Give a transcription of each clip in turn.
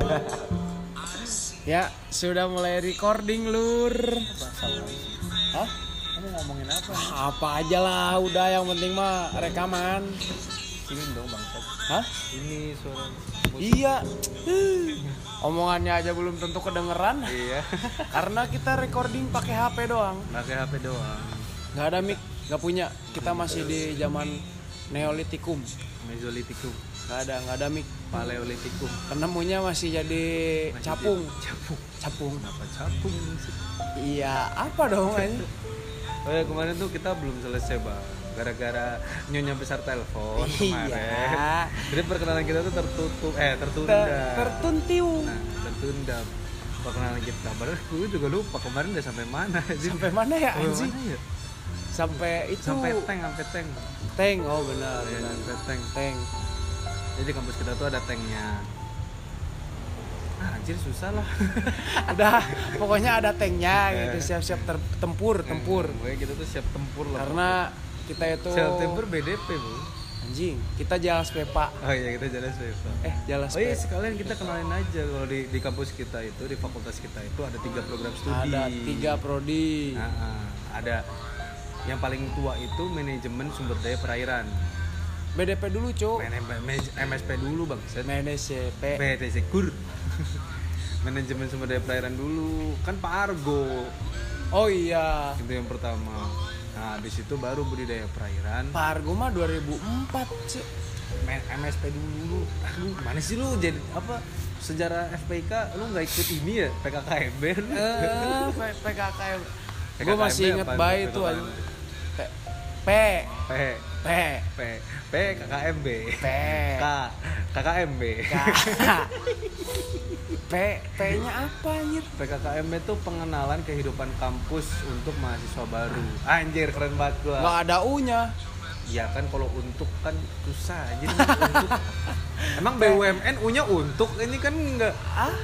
Ya, sudah mulai recording lur. Hah? Kamu ngomongin apa? Apa aja lah, udah yang penting mah rekaman. Sini dong bangsat. Hah? Ini suara Iya. Omongannya aja belum tentu kedengeran Iya. karena kita recording pakai HP doang. Pakai HP doang. nggak ada mic, nggak punya. Kita masih di zaman Neolitikum. Mesolitikum, nggak ada, nggak ada mic. Paleolitikum. Penemunya masih jadi Masih capung. di- Capung. Capung. Kenapa capung sih? Iya, apa dong ini? Oh ya kemarin tuh kita belum selesai bang gara-gara nyonya besar telepon kemarin Iya. jadi perkenalan kita tuh tertutup eh tertunda Ter- tertuntiu. nah tertunda perkenalan kita baru gue juga lupa kemarin udah sampai mana Sampai mana ya anjing? ya? Sampai itu sampai tank sampai tank Tank, oh benar, Ya, benar. sampai tank Tank. Jadi di kampus kita tuh ada tanknya ah, anjir susah lah Ada pokoknya ada tanknya gitu siap-siap ter- tempur, tempur. Pokoknya kita tuh siap tempur lah Karena kita itu siap tempur BDP bu anjing, kita jalas pepa. oh iya kita jalan safe Eh, jalas Oh iya pepa. sekalian kita kenalin aja kalau di, di kampus kita itu di fakultas kita itu ada tiga program studi. Ada tiga prodi. Nah, ah, ada yang paling tua itu manajemen sumber daya perairan. BDP dulu, man- MSP dulu bang. MNSCP. PTC kur. manajemen sumber daya perairan dulu kan Pak Argo Oh iya. itu yang pertama. Nah di situ baru budidaya perairan. Pak Argo mah 2004, Cuk. Man- MSP dulu. Aduh, mana sih lu jadi apa? Sejarah FPK lu nggak ikut ini ya PKKMB? Eh, P- PKKM. Gue PKKMB masih inget baik tuh, itu aja. PKKMB? P P P. P. P P KKMB P. K. KKMB P. P-nya apa anjir? PKKMB itu pengenalan kehidupan kampus untuk mahasiswa baru. Anjir keren banget gua. Nggak ada U-nya. ya kan kalau untuk kan susah jadi untuk emang BUMN U-nya untuk? Ini kan enggak Ah?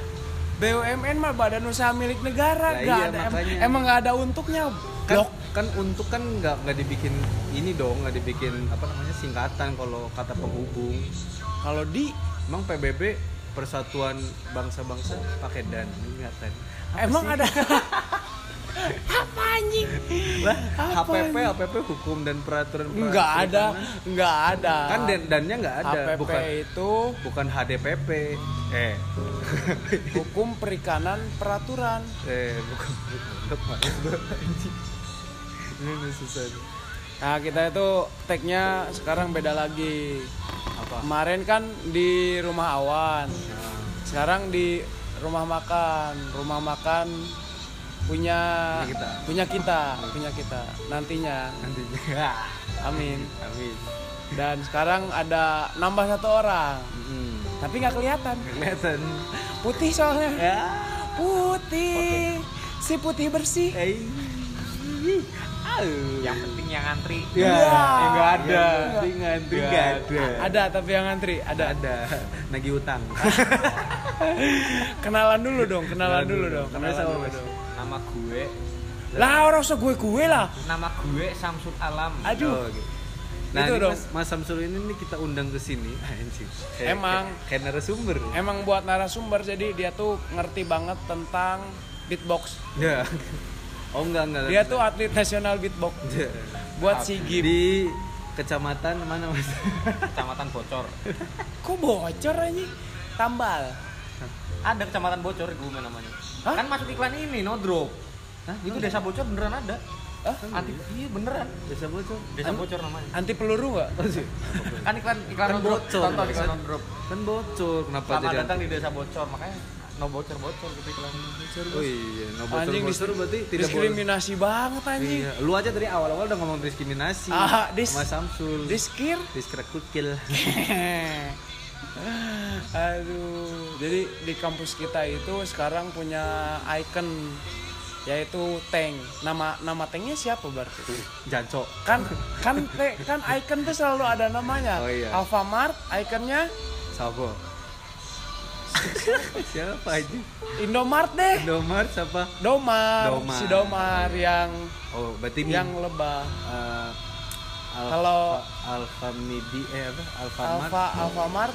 BUMN mah badan usaha milik negara, Lah nggak iya, ada. Makanya. emang nggak ada untuknya. Kan Blok. kan untuk kan nggak nggak dibikin ini dong nggak dibikin apa namanya singkatan kalau kata penghubung Kalau di emang PBB Persatuan Bangsa-Bangsa pakai dan ingatan emang ada apa anjing? lah Apa HPP ini? HPP hukum dan peraturan Nggak ada, nggak ada. kan dan dannya nggak ada HPP bukan itu bukan HDPP eh hukum perikanan peraturan. eh bukan bukan. Ini susah. Nah kita itu tagnya sekarang beda lagi. apa Kemarin kan di rumah awan, Nah, sekarang di rumah makan. Rumah makan punya Punya kita. punya kita, punya kita nantinya. nantinya Amin. amin Dan sekarang ada nambah satu orang, Mm. tapi nggak kelihatan. kelihatan Putih soalnya. ya Putih. Si putih bersih. eh yang penting yang antri ya Iya. nggak ada Iya. Penting ngantri Nggak nggak ada Ada tapi yang ngantri, ada. ada nagih utang Kenalan dulu dong, kenalan dulu dong. Kenalan dulu dong. nama gue Lah orang usah gue-gue lah. nama gue Samsul Alam Aduh. Oh, gitu. Nah, Itu dong. Mas, Mas Samsul ini nih kita undang ke sini. Kayak- Emang. kayak, kayak narasumber. Emang buat narasumber jadi dia tuh ngerti banget tentang beatbox. Ya. Oh enggak enggak. Dia tuh atlet nasional beatbox. Buat si Gib. di kecamatan mana Mas? kecamatan Bocor Kok bocor aja? Tambal. ada kecamatan Bocor gue namanya Hah? kan masuk iklan ini no drop Hah? itu desa Bocor beneran ada Hah? anti iya beneran Desa Bocor. desa Bocor namanya Anti peluru nggak? Oh, sih. kan iklan iklan Kan bocor, tonton iklan drop Kan bocor. Kenapa selamat jadi datang di desa Bocor makanya no bocor bocor gitu iklan Oh iya, no bocor Anjing bocor dis- berarti tidak boleh. diskriminasi banget anjing. Iya, lu aja dari awal-awal udah ngomong diskriminasi. Ah, dis- Mas Samsul. Diskir. Diskrekukil. Aduh. Jadi di kampus kita itu sekarang punya icon yaitu tank. Nama nama tanknya siapa berarti? Jancok. Kan kan te- kan icon tuh selalu ada namanya. Oh, iya. Alfamart iconnya Sabo. Siapa aja? Indomart deh. Indomart siapa? Domar, Domar. si Domar yang Oh, berarti yang lebah. eh, Alfa, Kalau- Alfa Midi eh apa? Alfamart. Alfa Alfamart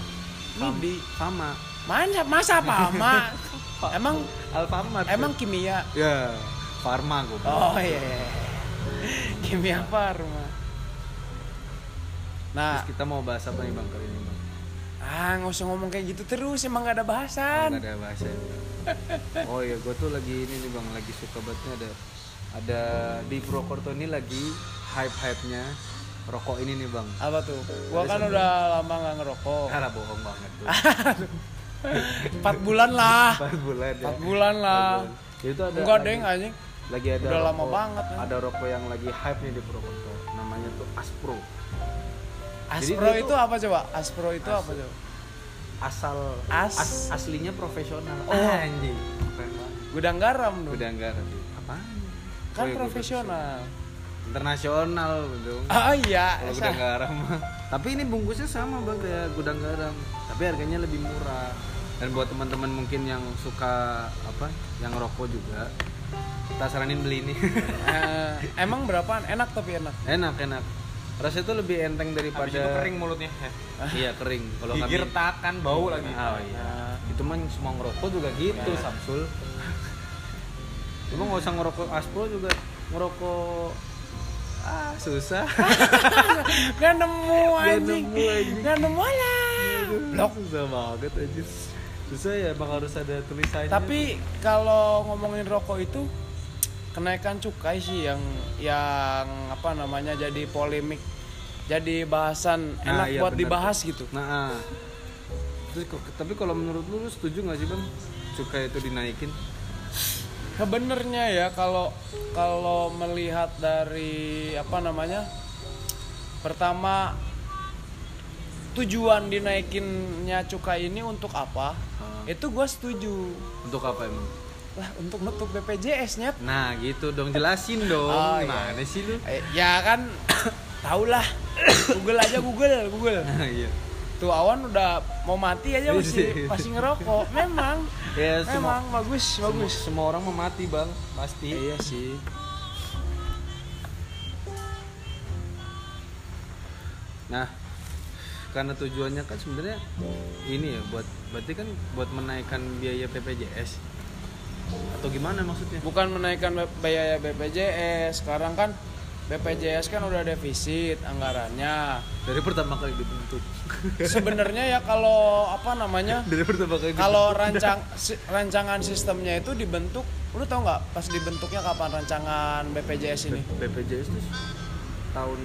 Fam- Midi. Fama. Mana masa Pama? emang Alfamart emang kimia. ya Farma gue Oh iya. iya. kimia Farma. Nah, Terus kita mau bahas apa nih bang kali ini bang ah nggak usah ngomong kayak gitu terus emang gak ada Nggak bahasan. ada bahasa oh iya gue tuh lagi ini nih bang lagi suka bangetnya ada ada di Purwokerto ini lagi hype hype nya rokok ini nih bang Apa tuh? Gua kan udah lama nggak ngerokok. Alah bohong banget tuh Empat bulan lah. Empat bulan ya Empat bulan lah. Ya, itu ada Enggak deng anjing. lagi ada Udah lama rokok- banget, kan. ada rokok yang lagi hype nih di Purwokerto namanya tuh Aspro Aspro itu tuh- apa coba? Aspro itu apa coba? asal As- as- aslinya profesional Oh. anjing keren banget Gudang garam dong. udah enggak apa Kan profesional. internasional dong Oh iya. kalau sa- gudang garam tapi ini bungkusnya sama bang kayak gudang garam tapi harganya lebih murah dan buat teman-teman mungkin yang suka apa yang rokok juga kita saranin beli ini Eh, emang berapaan? Enak tapi enak. enak enak rasanya tuh lebih enteng daripada Habis itu kering mulutnya. iya kering kalau kami retakan bau lagi. oh iya itu mah semua ngerokok juga gitu Iya. Samsul cuma nggak usah ngerokok aspro juga ngerokok ah susah Gak nemu anjing. nemu, anjing. Gak nemu lah. Blok. susah banget aja susah ya emang harus ada tulisannya Tapi kalau ngomongin rokok itu kenaikan cukai sih yang yang apa namanya jadi polemik jadi bahasan Nah, enak iya, buat benar dibahas gitu. nah ah. terus kok- tapi kalau menurut lu, lu setuju nggak sih bang cukai itu dinaikin Sebenarnya ya kalau kalau melihat dari apa namanya pertama tujuan dinaikinnya cukai ini untuk apa? Ah. Itu gua setuju. untuk apa emang Lah untuk nutup BPJS nya nah gitu dong. Jelasin dong. Oh, iya. gimana sih lu? Eh, ya kan tau lah Google aja Google Google. Nah, iya. Tuh awan udah mau mati aja masih masih ngerokok. Memang. Ya semua memang. Bagus bagus. semua, semua orang mau mati bang. Pasti. Iya sih. Nah, karena tujuannya kan sebenarnya ini ya buat berarti kan buat menaikkan biaya BPJS atau gimana maksudnya? bukan menaikkan biaya BPJS sekarang kan BPJS kan udah defisit anggarannya Dari pertama kali dibentuk. sebenarnya ya kalau apa namanya Dari pertama kali kalau rancang si- rancangan sistemnya itu dibentuk lu tau nggak pas dibentuknya kapan rancangan BPJS ini. BPJS itu tahun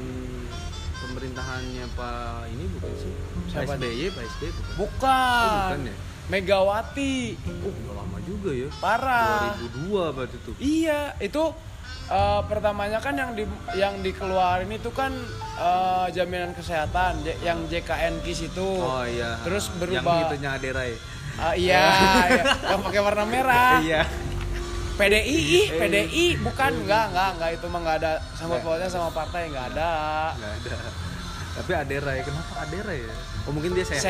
pemerintahannya Pak ini bukan sih? Siapa Pak SBY, Pak SBY bukan? bukan, Oh, bukan ya? Megawati Oh, udah lama juga ya. parah 2002 berarti tuh. Iya, itu eh, pertamanya kan yang di yang dikeluarin itu kan eh, jaminan kesehatan yang JKN KIS itu. Oh iya. Terus Yang berubah. itunya Aderai. Ah, iya, iya, yang pakai warna merah. Iya. PDI, ih, PDI bukan enggak, enggak, enggak itu mah enggak ada sangkut pautnya sama partai enggak ada. Nggak ada. Tapi Aderai, kenapa Aderai ya? Oh mungkin dia sehat.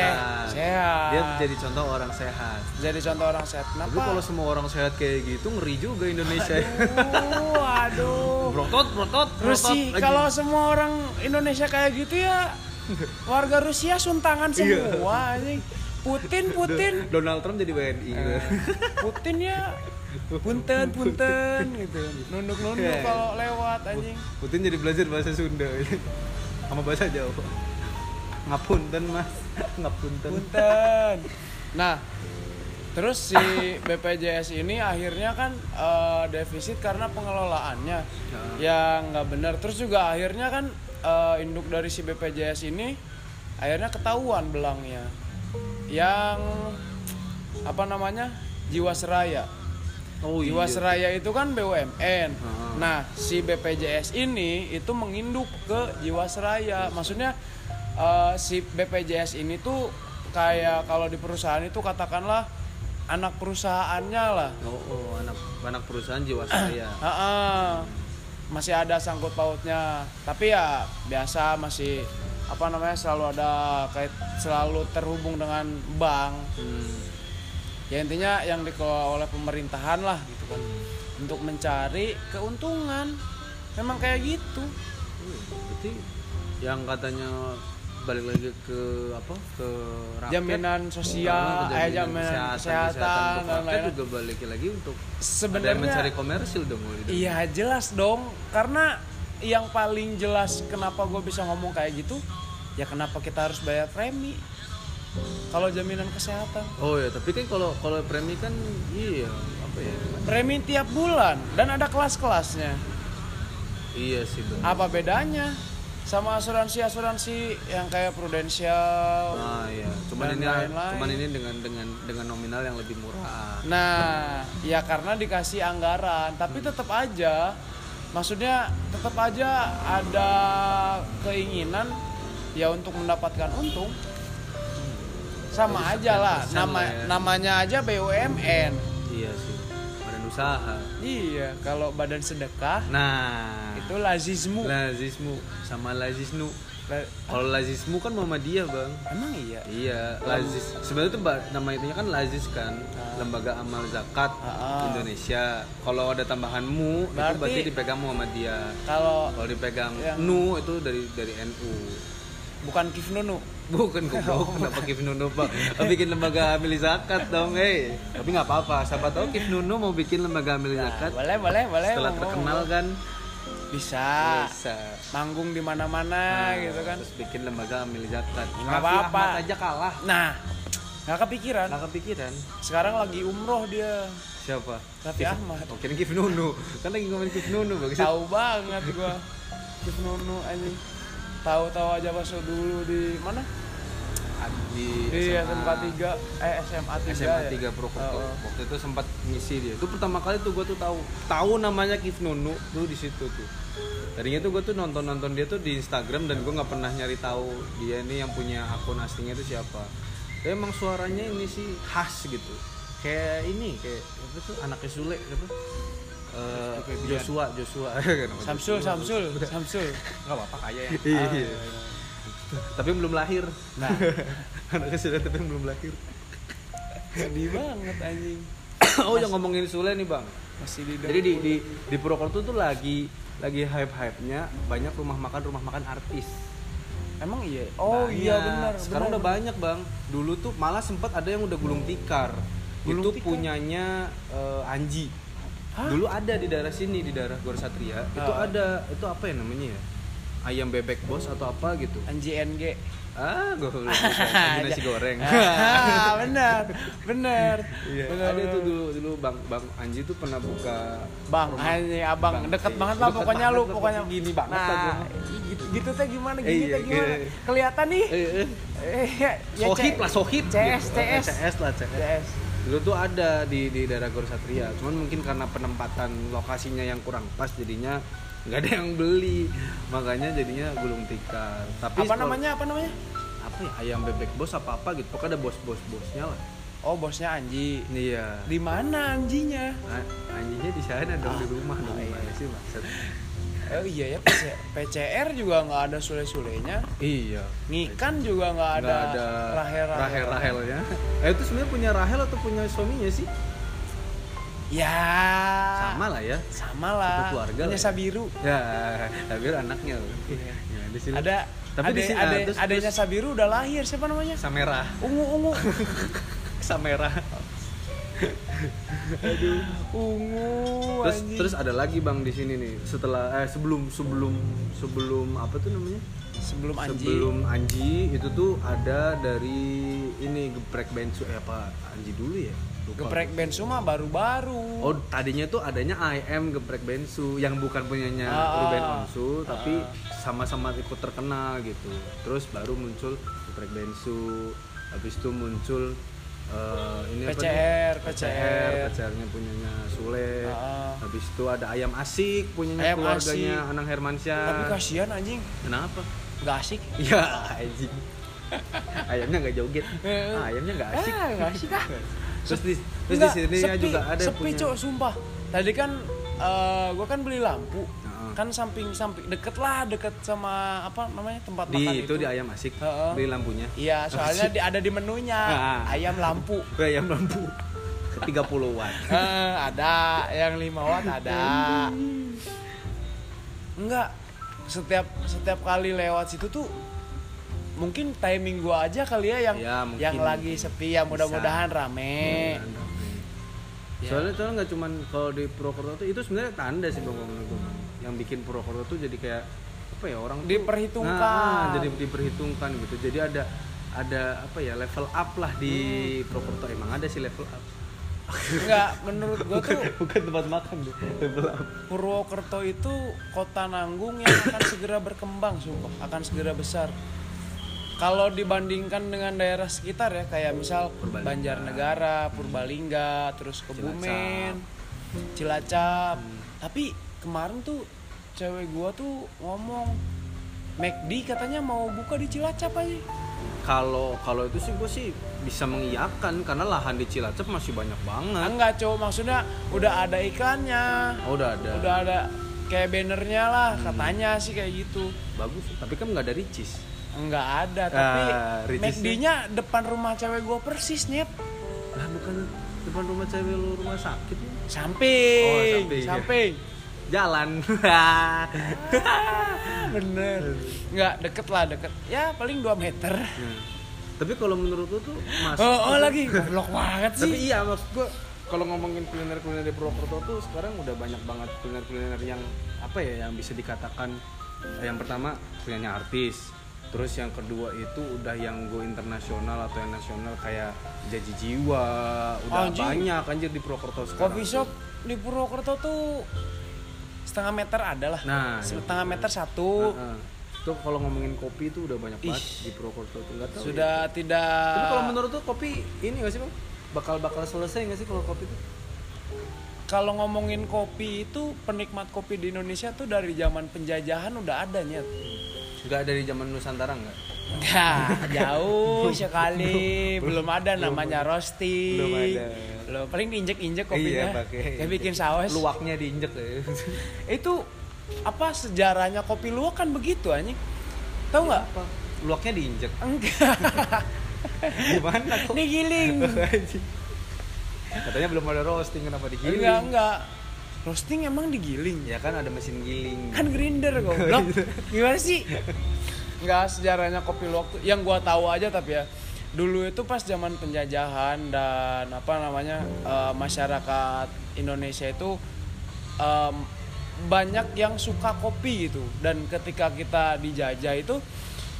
Se- sehat. Dia jadi contoh orang sehat. Jadi contoh orang sehat. Tapi Kenapa? kalau semua orang sehat kayak gitu ngeri juga Indonesia. Aduh, aduh. brotot, brotot, brotot kalau semua orang Indonesia kayak gitu ya warga Rusia suntangan Iya. semua anjing. Putin, Putin, Donald Trump jadi WNI. Eh. Putin ya punten, punten gitu. Nunduk-nunduk Iya. kalau lewat anjing. Putin jadi belajar bahasa Sunda sama bahasa Jawa. Ngapunten mas, ngapunten. Punten. Nah, terus si BPJS ini akhirnya kan eh, defisit karena pengelolaannya yang nggak benar. Terus juga akhirnya kan eh, induk dari si BPJS ini akhirnya ketahuan belangnya. Yang apa namanya? Jiwasraya. Oh Jiwasraya itu kan BUMN. Heeh. Nah, si BPJS ini itu menginduk ke Jiwasraya. Maksudnya eh, si BPJS ini tuh kayak kalau di perusahaan itu katakanlah anak perusahaannya lah. Oh, oh, anak anak perusahaan Jiwasraya. Heeh. Masih ada sangkut pautnya. Tapi ya biasa masih apa namanya selalu ada kait selalu terhubung dengan bank. Hmm. Ya intinya yang dikelola oleh pemerintahan lah gitu kan. Untuk mencari keuntungan. Memang kayak gitu. Berarti yang katanya balik lagi ke apa ke rakyat Jaminan sosial, Ah, eh, jaminan kesehatan, untuk dan rakyat lain-lain. juga balik lagi untuk Sebenarnya mencari komersil dong. Iya jelas dong, karena yang paling jelas kenapa gue bisa ngomong kayak gitu, ya kenapa kita harus bayar premi. Kalau jaminan kesehatan, oh ya tapi kan kalau kalau premi kan iya apa ya premi tiap bulan dan ada kelas-kelasnya. iya sih benar Apa bedanya sama asuransi-asuransi yang kayak prudensial? nah iya cuman ini lain-lain. cuman ini dengan dengan dengan nominal yang lebih murah Nah, ya karena dikasih anggaran, tapi tetap aja, maksudnya tetap aja ada keinginan ya untuk mendapatkan untung. Sama Jadi aja lah, nama ya. namanya aja BUMN. iya sih usaha Iya, kalau badan sedekah nah itu lazismu. lazismu sama lazisnu La- kalau lazismu kan Muhammadiyah bang Emang iya. Iya, Lazis. Sebenarnya tuh ba- nama itunya kan Lazis kan, Lembaga Amal Zakat Ah. Indonesia. Kalau ada tambahan mu, itu Berarti- berarti dipegang Muhammadiyah. Kalau Kalau dipegang Yang- nu itu dari dari NU. bukan Kifnunu. Bukan goblok, kenapa Kif Nunu pak? Oh, bikin lembaga amil zakat dong, eh. Tapi nggak apa-apa, siapa tahu Kif Nunu mau bikin lembaga amil Nah, zakat. boleh, boleh, boleh. Setelah monggo, terkenal monggo. kan, bisa bisa. manggung di mana-mana gitu kan. Terus bikin lembaga amil zakat. Nggak apa-apa. Aja kalah. Nah, nggak kepikiran. Nggak kepikiran. Sekarang lagi umroh dia. Siapa? Raffi Ahmad. Oh, kira Kif Nunu. Kan lagi ngomongin Kif Nunu bagus. Tahu banget gua. Kif Nunu anjing. Tahu-tahu aja masuk dulu di mana? di Di SMA, SMK 3 eh SMA 3 SMA ya. 3 Purwokerto. Oh, oh. Waktu itu sempat ngisi dia. Itu pertama kali tuh gue tuh tahu tahu namanya Kif Nunu tuh di situ tuh. Tadinya tuh gue tuh nonton-nonton dia tuh di Instagram dan gue nggak pernah nyari tahu dia ini yang punya akun aslinya itu siapa. Tapi emang suaranya ini sih khas gitu. Kayak ini kayak apa tuh anaknya Sule apa? Eh, Joshua, Joshua. Samsul, Samsul, Samsul. Nggak apa-apa kaya ya. Iya. Tapi belum lahir. Nah, Anaknya sudah tapi belum lahir. sedih banget anjing. oh yang ngomongin Sule nih bang Masih di jadi di di di Purwokerto tuh lagi lagi hype hype nya banyak rumah makan rumah makan artis Emang iya. Oh Banyak. iya benar. sekarang benar. udah banyak bang dulu tuh malah sempat ada yang udah gulung tikar Gulung itu tikar? punyanya eh, Anji Hah? dulu ada di daerah sini di daerah Gor Satria itu Ah. ada itu apa ya namanya ya ayam bebek bos atau apa gitu Anji NG. ah gue belum Anji nasi goreng Ah, benar. Benar. Iya, Benar, ada benar. dulu dulu bang bang Anji tuh pernah buka Bang, rumah- anjing abang Bang, deket iya. banget lah pokoknya lu lah, pokoknya gini banget lah nah, gua. gitu, gitu teh gimana Eh, gini iya, teh gimana iya. kelihatan nih Eh, eh. eh ya, sohib lah sohib CS gitu. CS CS lah CS CS dulu tuh ada di di daerah Gor Satria cuman mungkin karena penempatan lokasinya yang kurang pas jadinya nggak ada yang beli. Makanya jadinya gulung tikar. Tapi apa namanya apa namanya? Apa ya ayam bebek bos apa apa gitu. Pokoknya ada bos bos bosnya lah. Oh bosnya Anji. Iya. Di mana Anjinya? A- anjingnya di sana dong di rumah dong. Iya. sih maksud oh iya ya PC, PCR juga nggak ada sule-sulenya. Iya. Ngikan juga nggak ada, ada rahel rahel rahelnya eh itu sebenarnya punya rahel atau punya suaminya sih? Ya. Sama lah ya. Sama lah. Satu keluarga punya ya. Sabiru. Ya tapi anaknya. Loh. ya, di sini. Ada Tapi ade, di sini- ade, adanya Sabiru udah lahir siapa namanya? Samera. Ungu ungu. Samera ungu terus anjing. terus ada lagi bang di sini nih. Setelah eh sebelum sebelum sebelum apa tuh namanya? Sebelum Anji. Sebelum Anji itu tuh ada dari ini geprek bensu eh apa Anji dulu ya? Lupa. geprek bensu mah baru-baru. Oh tadinya tuh adanya IM geprek bensu yang bukan punyanya Ah, Ruben ah. Onsu tapi sama-sama ikut terkenal gitu. Terus baru muncul geprek bensu habis itu muncul eh, ini apa nih? PCR, PCR PCR-nya punyanya Sule. Ah. habis itu ada ayam asik punyanya Ayam keluarganya Asik. Anang Hermansyah. Tapi kasihan anjing. Kenapa? Nggak asik? Ya anjing. Ayamnya nggak joget. Eh, Ah, ayamnya nggak asik. Ah, nggak asik ah terus di terus Nggak, di sini sepi, juga ada sepi punya cok sumpah. Tadi kan eh, gua kan beli lampu Kan samping samping deket lah deket sama apa namanya tempat di makan itu di ayam asik Heeh. di lampunya iya soalnya di, ada di menunya Ah. ayam lampu ayam lampu ke 30 watt ada yang 5 watt ada enggak setiap setiap kali lewat situ tuh mungkin timing gua aja kali ya yang Ya, mungkin. yang lagi sepi ya mudah-mudahan rame. Ya. Soalnya soalnya nggak cuman kalau di Purwokerto tuh itu sebenarnya tanda sih bang. Yang bikin Purwokerto tuh jadi kayak apa ya orang tuh- Diperhitungkan. Nah, jadi diperhitungkan gitu. Jadi ada ada apa ya level up lah di Hmm. Purwokerto emang ada sih level up. Enggak, menurut gua tuh Bukan tempat makan tuh level up. Purwokerto itu kota nanggung yang akan segera berkembang, sumpah, akan segera besar. Kalau dibandingkan dengan daerah sekitar ya, kayak misal Purbalingga. Banjarnegara, Purbalingga, terus Kebumen, Cilacap. Tapi kemarin tuh cewek gua tuh ngomong McD katanya mau buka di Cilacap aja. Kalau kalau itu sih gue sih bisa mengiyakan karena lahan di Cilacap masih banyak banget. Enggak, cowok maksudnya udah ada iklannya. Oh, udah ada. Udah ada kayak bannernya lah, katanya sih kayak gitu. Bagus, tapi kan nggak ada ricis. Enggak ada, tapi Ah, Ricisnya? McD-nya depan rumah cewek gua persis, Nyet. Lah bukan depan rumah cewek lu rumah sakit. Samping. Oh, samping. samping. Jalan. Bener. Enggak deket lah, deket. Ya paling 2 meter. Nah, tapi kalau menurut lu tuh mas Oh, oh lagi goblok banget sih. tapi iya maksud gua kalau ngomongin kuliner-kuliner di Purwokerto tuh sekarang udah banyak banget kuliner-kuliner yang apa ya yang bisa dikatakan eh, yang pertama punyanya artis terus yang kedua itu udah yang go internasional atau yang nasional kayak Jaji Jiwa udah Anjing. banyak anjir di Purwokerto sekarang Coffee shop di Purwokerto tuh setengah meter ada lah. Nah, setengah meter satu. Heeh. Tuh kalau ngomongin kopi itu udah banyak banget di Purwokerto tuh nggak tahu ya. Sudah tidak Tapi kalau menurut tuh kopi ini gak sih bang? Bakal bakal selesai gak sih kalau kopi tuh? kalau ngomongin kopi itu penikmat kopi di Indonesia tuh dari zaman penjajahan udah ada nyet. Gak dari zaman Nusantara nggak? Enggak, jauh sekali. Belum ada namanya roasting. Belum ada. Belum, paling diinjek-injek kopinya. Iya, pakai. Kayak bikin saus. Luwaknya diinjek ya. Itu apa sejarahnya kopi luwak kan begitu anjing. Tahu nggak? Apa? Luwaknya diinjek. Enggak. Gimana kok? Digiling. Katanya belum ada roasting kenapa digiling? Enggak, enggak. Roasting emang digiling. Ya kan ada mesin giling. Kan grinder goblok. Gimana sih? Enggak sejarahnya kopi luwak tuh yang gua tahu aja tapi ya dulu itu pas zaman penjajahan dan apa namanya eh, masyarakat Indonesia itu em, banyak yang suka kopi gitu dan ketika kita dijajah itu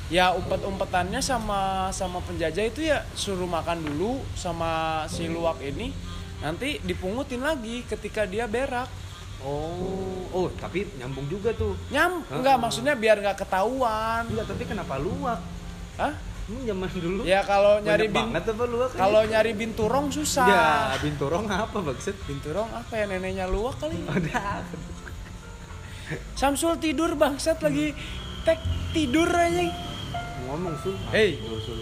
ya umpet-umpetannya sama sama penjajah itu ya suruh makan dulu sama si luwak ini nanti dipungutin lagi ketika dia berak Oh, oh tapi nyambung juga tuh. nyam Hah? enggak maksudnya biar nggak ketahuan Enggak, tapi kenapa luwak? Hah? Emang zaman dulu ya kalau nyari bin banget apa luwak? kalau nyari binturong susah ya binturong apa maksud? binturong apa ya neneknya luwak kali Udah. Samsul tidur bangsat lagi tek tidur aja Ngomong sul. Hey. Aduh, sul.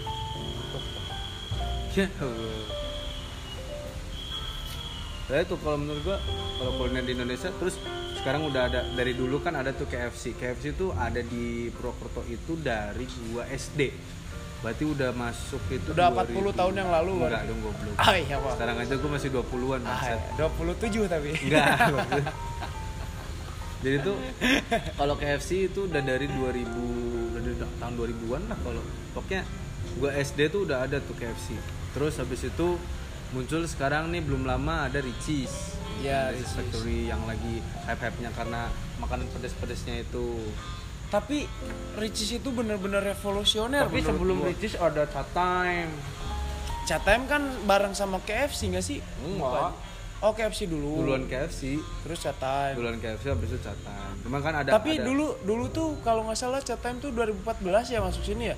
Ya. Saya tuh kalau menurut gua kalau kuliner di Indonesia terus sekarang udah ada dari dulu kan ada tuh KFC. KFC tuh ada di Purwokerto itu dari gua SD. Berarti udah masuk itu Udah 40 tahun yang lalu, Enggak berarti. dong goblok. ah iya pak Sekarang aja gua masih 20-an ah, bangsat. ya, 27 tapi Enggak. Jadi tuh kalau KFC itu udah dari 2000 udah dari tahun 2000-an lah kalau pokoknya gua SD tuh udah ada tuh KFC. Terus habis itu muncul sekarang nih belum lama ada Ricis. Iya. Factory yang lagi hype-hype-nya karena makanan pedes-pedesnya itu. Tapi Ricis itu bener-bener revolusioner Tapi sebelum gua. Ricis ada Chat Time. Chat Time kan bareng sama KFC nggak sih Enggak. Bukan. oh KFC dulu Duluan KFC, terus Chat Time duluan KFC habis itu Chat Time. Cuma kan ada tapi ada- dulu dulu tuh kalau nggak salah Chat Time tuh 2014 ya masuk sini ya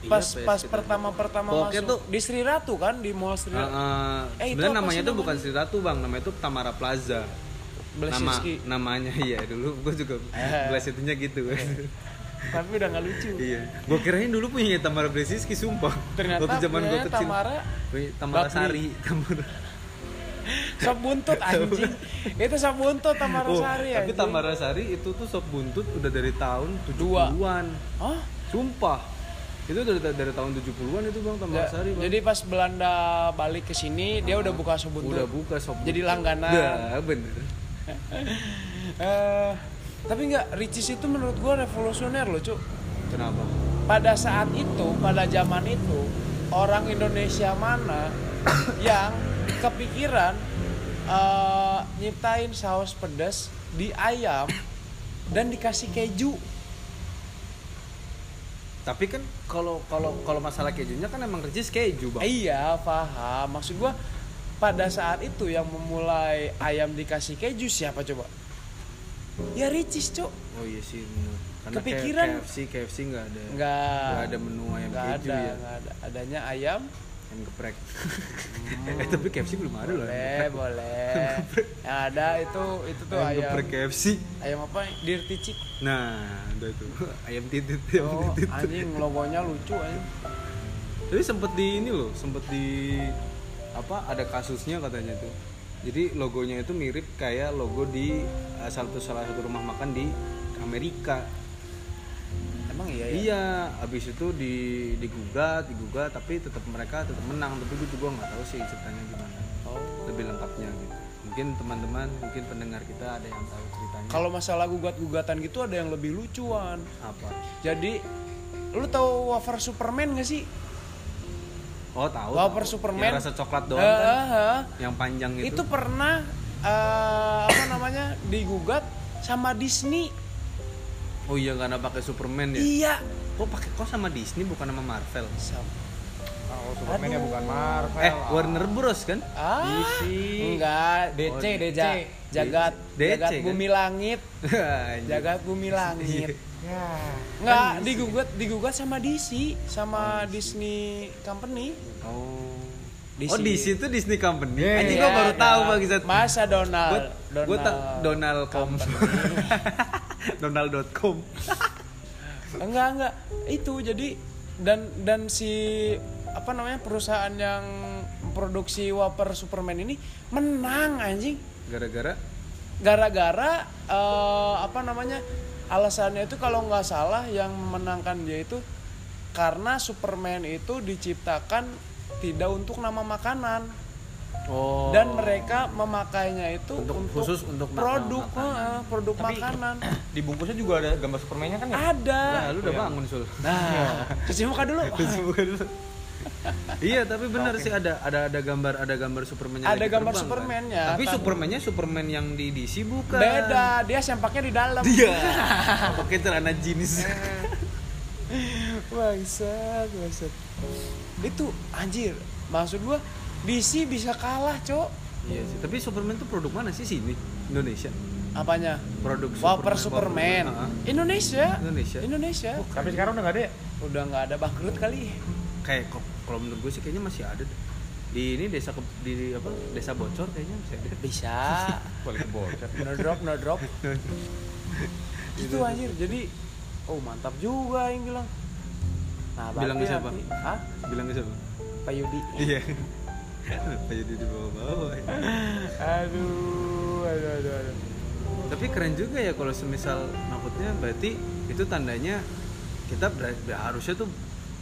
Iya, pas pas pas kita- pertama pertama Pokoknya masuk tuh- di Sri Ratu kan di Mall Sri Uh, Ratu uh, Eh, itu namanya tuh namanya? bukan Sri Ratu bang, namanya itu Tamara Plaza. Nama namanya ya dulu gue juga Eh. belas itunya gitu. tapi udah nggak lucu iya. Gue kirain dulu punya Tamara Blasinsky sumpah. ternyata Waktu zaman gue kecil. Tamara Tamara. Sari, Tamara. sop buntut anjing itu sop buntut Tamara Oh, Sari tapi anjing. Tamara Sari itu tuh sop buntut udah dari tahun Dua. 70-an. Hah? Sumpah. Itu dari dari tahun 70-an itu Bang Tamara Ya, Sari, Bang. jadi pas Belanda balik ke sini dia udah buka sop buntut udah buka sop. Jadi langganan. Dah, bener. Eh, tapi nggak Ricis itu menurut gua revolusioner loh cuk Kenapa? pada saat itu pada zaman itu orang Indonesia mana yang kepikiran eh, nyiptain saus pedas di ayam dan dikasih keju Tapi kan kalau kalau kalau masalah kejunya kan emang Ricis keju, Bang. iya paham maksud gua pada saat itu yang memulai ayam dikasih keju siapa coba ya Ricis cok Oh iya sih. Karena Kepikiran. KFC KFC nggak ada. nggak ada menu ayam nggak keju ada ya. nggak ada adanya ayam Ayam geprek. eh tapi KFC belum ada loh. boleh boleh yang ada itu itu tuh ayam ayam geprek KFC. ayam apa dirty chick Nah, ada itu. Ayam titit, ayam oh, titit. anjing logonya lucu anjing Tapi sempet di ini loh, sempet di apa ada kasusnya katanya tuh. Jadi logonya itu mirip kayak logo di salah satu salah satu rumah makan di Amerika. emang iya ya Iya, abis itu di digugat, digugat, tapi tetap mereka tetap menang. Tapi gue juga nggak tahu sih ceritanya gimana. oh. Lebih lengkapnya gitu. Mungkin teman-teman, mungkin pendengar kita ada yang tahu ceritanya. kalau masalah gugat-gugatan gitu ada yang lebih lucuan apa? jadi lu tahu wafer Superman gak sih Oh tahu. Wafer tahu. Superman. Yang rasa coklat doang Eh, kan? Yang panjang itu. itu pernah eh, apa namanya digugat sama Disney Oh iya karena pakai Superman ya. iya Kok pakai kok sama Disney bukan sama Marvel? Sam- Superman ya Aduh. bukan Marvel. Eh Warner Bros kan? ah DC. enggak DC, Oh, DC. Ja- jagat DC, jagat kan? bumi langit jagat bumi langit Ya. Enggak, digugat digugat sama DC, sama Disney Company. Oh. DC. Oh di situ Disney Company. Iya, Anjing Iya, gua baru tahu nah, Bang Izat. Masa Donald? Gua gua tak Donald.com. Donald.com. enggak, enggak. Itu jadi dan dan si apa namanya perusahaan yang produksi wafer Superman ini menang anjing. Gara-gara? Gara-gara eh, apa namanya alasannya itu kalau nggak salah yang memenangkan dia itu karena Superman itu diciptakan tidak untuk nama makanan Oh. dan mereka memakainya itu Untuk- untuk, khusus untuk produk makanan. eh, produk Tapi- makanan Di bungkusnya juga ada gambar Superman-nya kan ya? ada Nah, lu udah bangun sul. nah cuci muka dulu iya, tapi benar sih ada ada ada gambar ada gambar Superman Ada gambar Superman-nya, Tapi kan. Superman-nya Superman yang di DC bukan. beda dia sempaknya di dalam Iya. Pakai celana jeans. bangsat bangsat itu anjir maksud gua DC bisa kalah cok iya sih. Tapi Superman tuh produk mana sih sini? Indonesia. apanya Produk Wafer Superman Heeh. Indonesia Indonesia. Indonesia Tapi sekarang udah nggak ada ya? udah nggak ada bangkrut kali Kayak kok kalau menurut gue sih kayaknya masih ada deh. Di ini desa ke- di apa? Desa Bocor kayaknya masih ada. bisa Balik bocor. no drop no drop itu anjir jadi oh mantap juga yang bilang nah Bilang ke siapa? nanti- Hah? Bilang ke siapa? Pak Yudi Iya. Jadi di bawah-bawah? aduh aduh aduh aduh Tapi keren juga ya kalau semisal maksudnya berarti itu tandanya kita ber- harusnya tuh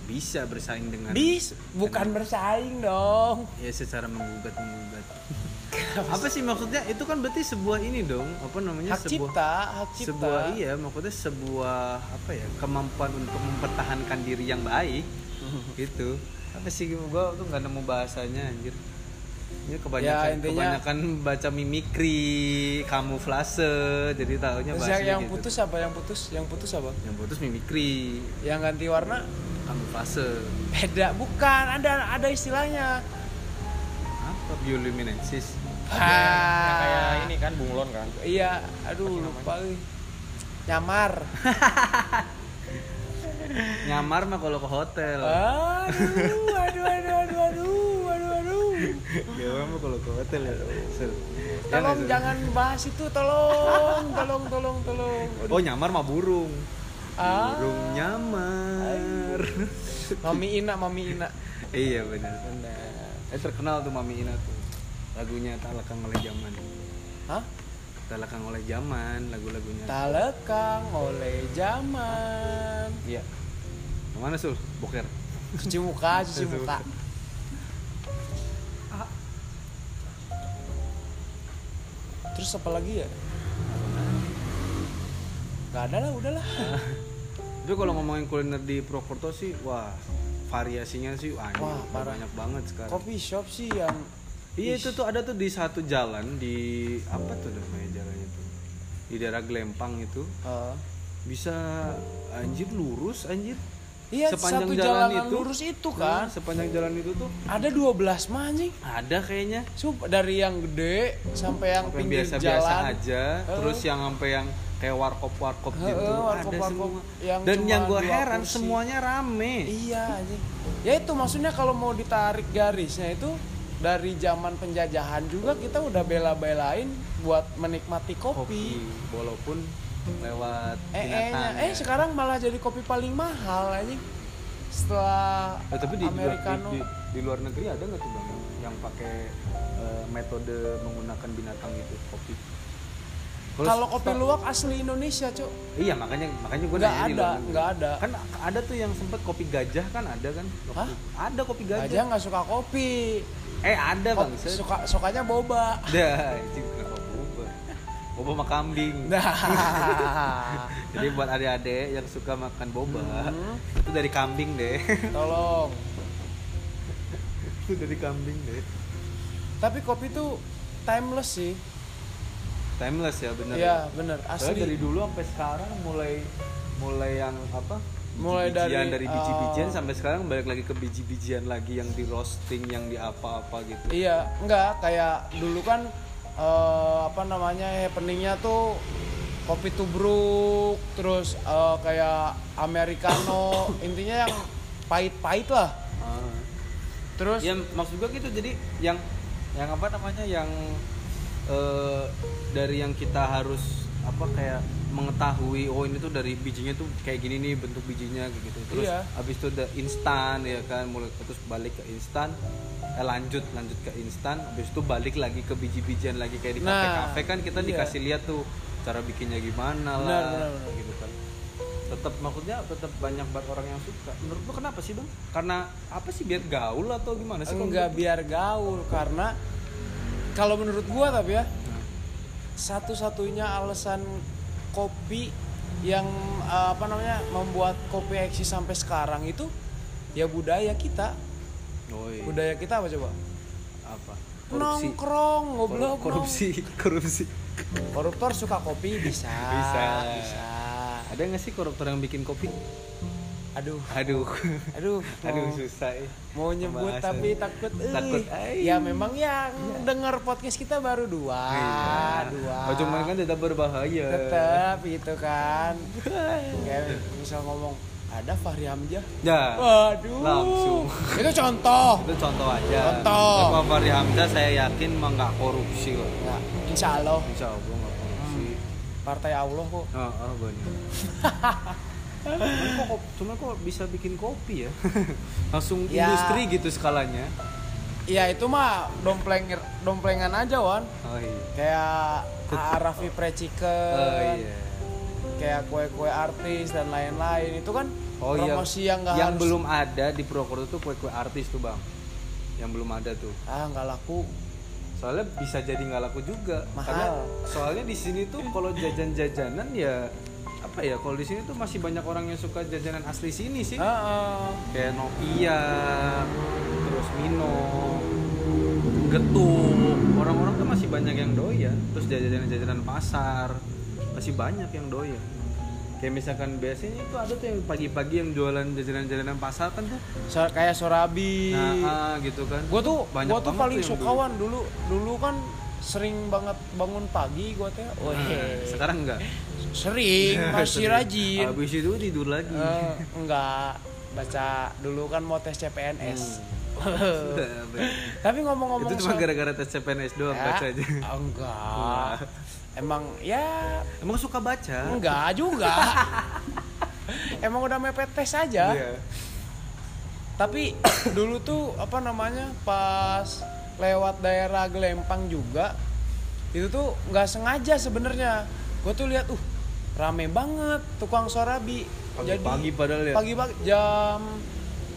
bisa bersaing dengan bis bukan bersaing dong ya secara menggugat menggugat. apa sih maksudnya? Itu kan berarti sebuah ini dong, apa namanya? hak sebuah cipta hak cipta sebuah iya maksudnya sebuah apa ya kemampuan untuk mempertahankan diri yang baik gitu apa sih gua tuh nggak nemu bahasanya anjir. Ini kebanyakan Ya, intinya- kebanyakan baca mimikri kamuflase jadi tahunya Terus yang, yang gitu. putus apa? Yang putus yang putus apa? Yang putus mimikri. Yang ganti warna? Kamuflase. Beda bukan. Ada ada istilahnya. Apa? Bioluminescence Yang kayak ini kan bunglon kan. iya aduh lupa euy. nyamar nyamar mah kalau ke hotel. Aduh aduh aduh aduh aduh aduh aduh. Nyamar mah kalau ke hotel ya. Sel. Ya tolong nggak, Sel? jangan bahas itu tolong tolong tolong tolong. Aduh. oh nyamar mah burung. Ah. burung nyamar. Mami ina mami ina. Iya benar benar eh terkenal tuh Mami Ina tuh. Lagunya tak lekang oleh zaman. Hah? Tak lekang oleh zaman lagu-lagunya. Tak lekang oleh zaman. Iya ke mana sul? Boker. Cuci muka cuci muka. terus apa lagi ya? Nggak ada lah udahlah Tapi kalau ngomongin kuliner di Purwokerto sih, wah variasinya sih wah, Wah, parah. banyak banget sekarang. Coffee shop sih yang Iya itu tuh ada tuh di satu jalan di apa tuh namanya jalan itu di daerah Glempang itu. Eh, bisa anjir lurus anjir Iya, Sepanjang satu jalan jalanan itu, lurus itu Nah, kan. sepanjang jalan itu tuh Ada 12 mah anjing. ada kayaknya Sup, dari yang gede sampai yang yang pinggir biasa-biasa jalan. aja terus yang sampai yang kayak warkop warkop Heeh, gitu ada warkop-warkop semua yang dan yang gue heran kursi. semuanya rame Iya anjing. Ya itu maksudnya kalau mau ditarik garisnya itu dari zaman penjajahan juga kita udah bela-belain buat menikmati kopi. walaupun lewat Eh, binatang eh, eh ya. sekarang malah jadi kopi paling mahal anjing. Setelah Eh, tapi di, di, Americano. di, di, di luar negeri ada nggak tuh bang yang pakai eh, metode menggunakan binatang itu kopi Kalau kopi luwak asli Indonesia, Cuk. iya makanya makanya gue Nggak nanya ada, nggak ada. kan ada tuh yang sempet kopi gajah kan ada kan Hah? ada kopi gajah Aja nggak suka kopi. eh ada bang Set. suka sukanya boba. dah boba boba sama kambing Nah, jadi buat adik-adik yang suka makan boba Hmm. itu dari kambing deh tolong. itu dari kambing deh Tapi kopi tuh timeless sih. timeless ya bener Iya, bener. Soalnya Asli. dari dulu sampai sekarang mulai mulai yang apa? Mulai dari, dari biji-bijian uh, sampai sekarang balik lagi ke biji-bijian lagi yang di roasting yang di apa-apa gitu. Iya, enggak kayak dulu kan eh, apa namanya happeningnya tuh kopi tubruk, terus eh, kayak americano, intinya yang pahit-pahit lah. Ah. Terus Ya maksud gua gitu jadi yang yang apa namanya yang eh, dari yang kita harus apa kayak mengetahui oh ini tuh dari bijinya tuh kayak gini nih bentuk bijinya kayak gitu terus Iya. habis itu udah instan ya kan mulai terus balik ke instan eh, lanjut lanjut ke instan habis itu balik lagi ke biji-bijian lagi kayak di Nah, kafe-kafe kan kita iya. dikasih lihat tuh cara bikinnya gimana Benar, lah benar, benar. gitu kan tetap maksudnya tetap banyak banget orang yang suka menurut lu kenapa sih bang karena apa sih biar gaul atau gimana sih enggak biar gaul karena kalau menurut gua tapi ya Nah. satu-satunya alasan kopi yang eh, apa namanya membuat kopi eksis sampai sekarang itu ya budaya kita Oh, iya. budaya kita apa coba? Apa? Nongkrong ngobrol Kor- korupsi korupsi. Koruptor suka kopi bisa. Bisa. bisa. Ada nggak sih koruptor yang bikin kopi? Aduh. Aduh. Aduh. Aduh susah ya. mau nyebut Pembahasan. tapi takut eh. Takut, ay. ya memang yang denger podcast kita baru dua Iya. dua. Oh cuman kan tetap berbahaya. Tetap itu kan. Kayak misal ngomong ada Fahri Hamzah? Ya. Waduh. Langsung. itu contoh. Itu contoh aja. Contoh. Sama Fahri Hamzah saya yakin mah nggak korupsi kok. Ya, insya Allah. Insya Allah nggak korupsi. Partai Allah kok. Oh, oh benar cuman kok, cuman kok bisa bikin kopi ya? Langsung Ya. industri gitu skalanya. Ya itu mah dompleng domplengan aja wan. Oh iya. Kayak Arafi Fried Chicken oh iya kayak kue-kue artis dan lain-lain. Itu kan Oh iya. promosi yang nggak yang harus belum ada di Purwokerto tuh kue-kue artis tuh bang. Yang belum ada tuh. Ah nggak laku. Soalnya bisa jadi nggak laku juga. Mahal. karena soalnya di sini tuh kalau jajan-jajanan ya apa ya kalau di sini tuh masih banyak orang yang suka jajanan asli sini sih. Heeh. kayak Nokia terus Mino getuk. Orang-orang tuh masih banyak yang doyan. Terus jajanan-jajanan pasar masih banyak yang doyan. Kayak misalkan biasanya itu ada tuh yang pagi-pagi yang jualan jajanan-jajanan pasar kan tuh. So- kayak Sorabi. Nah ah, gitu kan. Gue tuh Banyak gua tuh paling yang sukawan dulu dulu kan sering banget bangun pagi gue teh. Dulu. Weh. Nah, sekarang enggak? Sering masih rajin. Habis itu tidur lagi. Eh, enggak. Baca dulu kan mau tes CPNS tapi ngomong-ngomong Hmm. itu cuma gara-gara tes CPNS doang Ya, baca aja. enggak emang ya. Emang suka baca? Enggak juga. Emang udah mepet tes aja. Iya. tapi dulu tuh apa namanya pas lewat daerah Gelempang juga itu tuh nggak sengaja sebenarnya. Gue tuh lihat uh rame banget tukang sorabi. Pagi-pagi padahal ya. pagi-pagi jam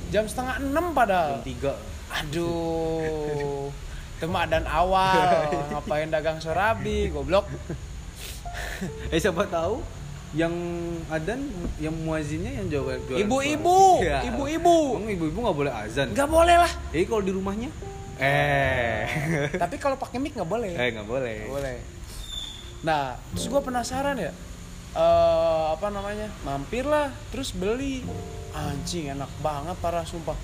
jam setengah enam padahal. Jam tiga. Aduh temak dan awal ngapain dagang sorabi goblok eh siapa tahu yang adan yang muazinnya yang jual Ibu-ibu. Iya. ibu-ibu. Emang ibu-ibu nggak boleh azan Nggak boleh lah. eh kalau di rumahnya eh Tapi kalau pakai mic nggak boleh. eh nggak boleh Nggak boleh. Nah, terus gue penasaran ya. eh apa namanya? Mampir lah, terus beli. Anjing enak banget parah sumpah.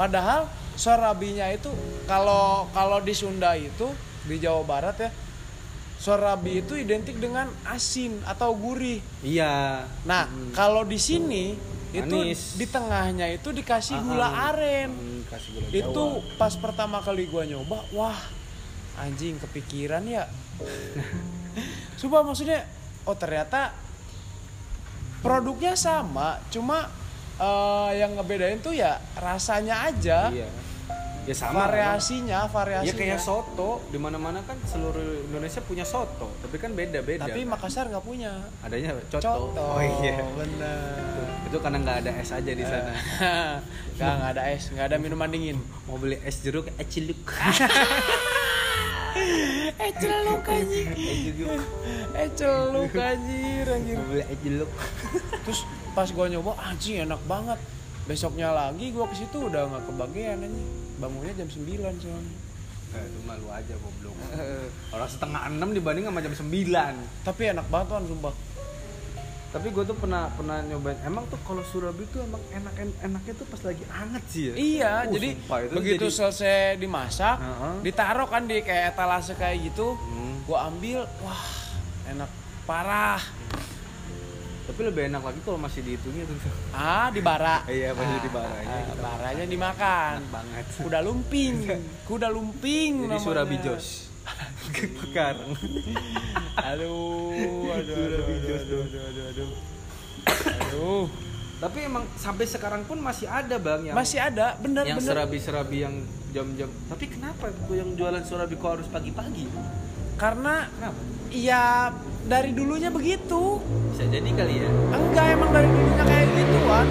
Padahal sorabinya itu kalau kalau di Sunda itu di Jawa Barat ya sorabi itu identik dengan asin atau gurih. iya Nah, kalau di sini itu Manis. di tengahnya itu dikasih Ah, gula aren. Hmm, kasih gula Itu Jawa. pas pertama kali gua nyoba, wah anjing kepikiran ya. Coba maksudnya, oh ternyata produknya sama, cuma eh, yang ngebedain tuh ya rasanya aja, iya ya sama variasinya, variasinya. ya kayak soto di mana mana kan seluruh Indonesia punya soto tapi kan beda beda Tapi Makassar nggak punya. adanya coto. Coto. oh iya Bener. itu karena nggak ada es aja di sana Gak, nggak ada es, nggak ada minuman dingin. mau beli es jeruk es ciluk Eh celuk anjing. Eh celuk anjir anjir. es jeruk Terus pas gua nyoba anjing enak banget. Besoknya lagi gua ke situ udah nggak kebagian anjing. Bangunnya jam 9 soalnya. Eh, itu malu aja goblok orang setengah enam dibanding sama jam sembilan Tapi enak banget tuh sumpah. Tapi gue tuh pernah pernah nyobain emang tuh kalau surabi tuh emang enak enaknya tuh pas lagi anget sih ya Iya, Oh, jadi begitu jadi- selesai dimasak, Heeh. ditaruh kan di kayak etalase kayak gitu. Hmm. Gua ambil, wah, enak parah. tapi lebih enak lagi kalau masih dihitungnya tuh Ah, di bara. Iya, masih Ah, di baranya. ah, baranya dimakan. enak banget Kuda lumping, kuda lumping jadi namanya. surabi jos sekarang Aduh, aduh, aduh, aduh, aduh, aduh, aduh, aduh. Aduh. tapi emang sampai sekarang pun masih ada bang yang Masih ada, bener yang bener. serabi-serabi yang jam-jam tapi kenapa tuh yang jualan surabi kok harus pagi-pagi Karena kenapa ya dari dulunya begitu. bisa jadi kali ya Enggak emang dari dulunya kayak gituan.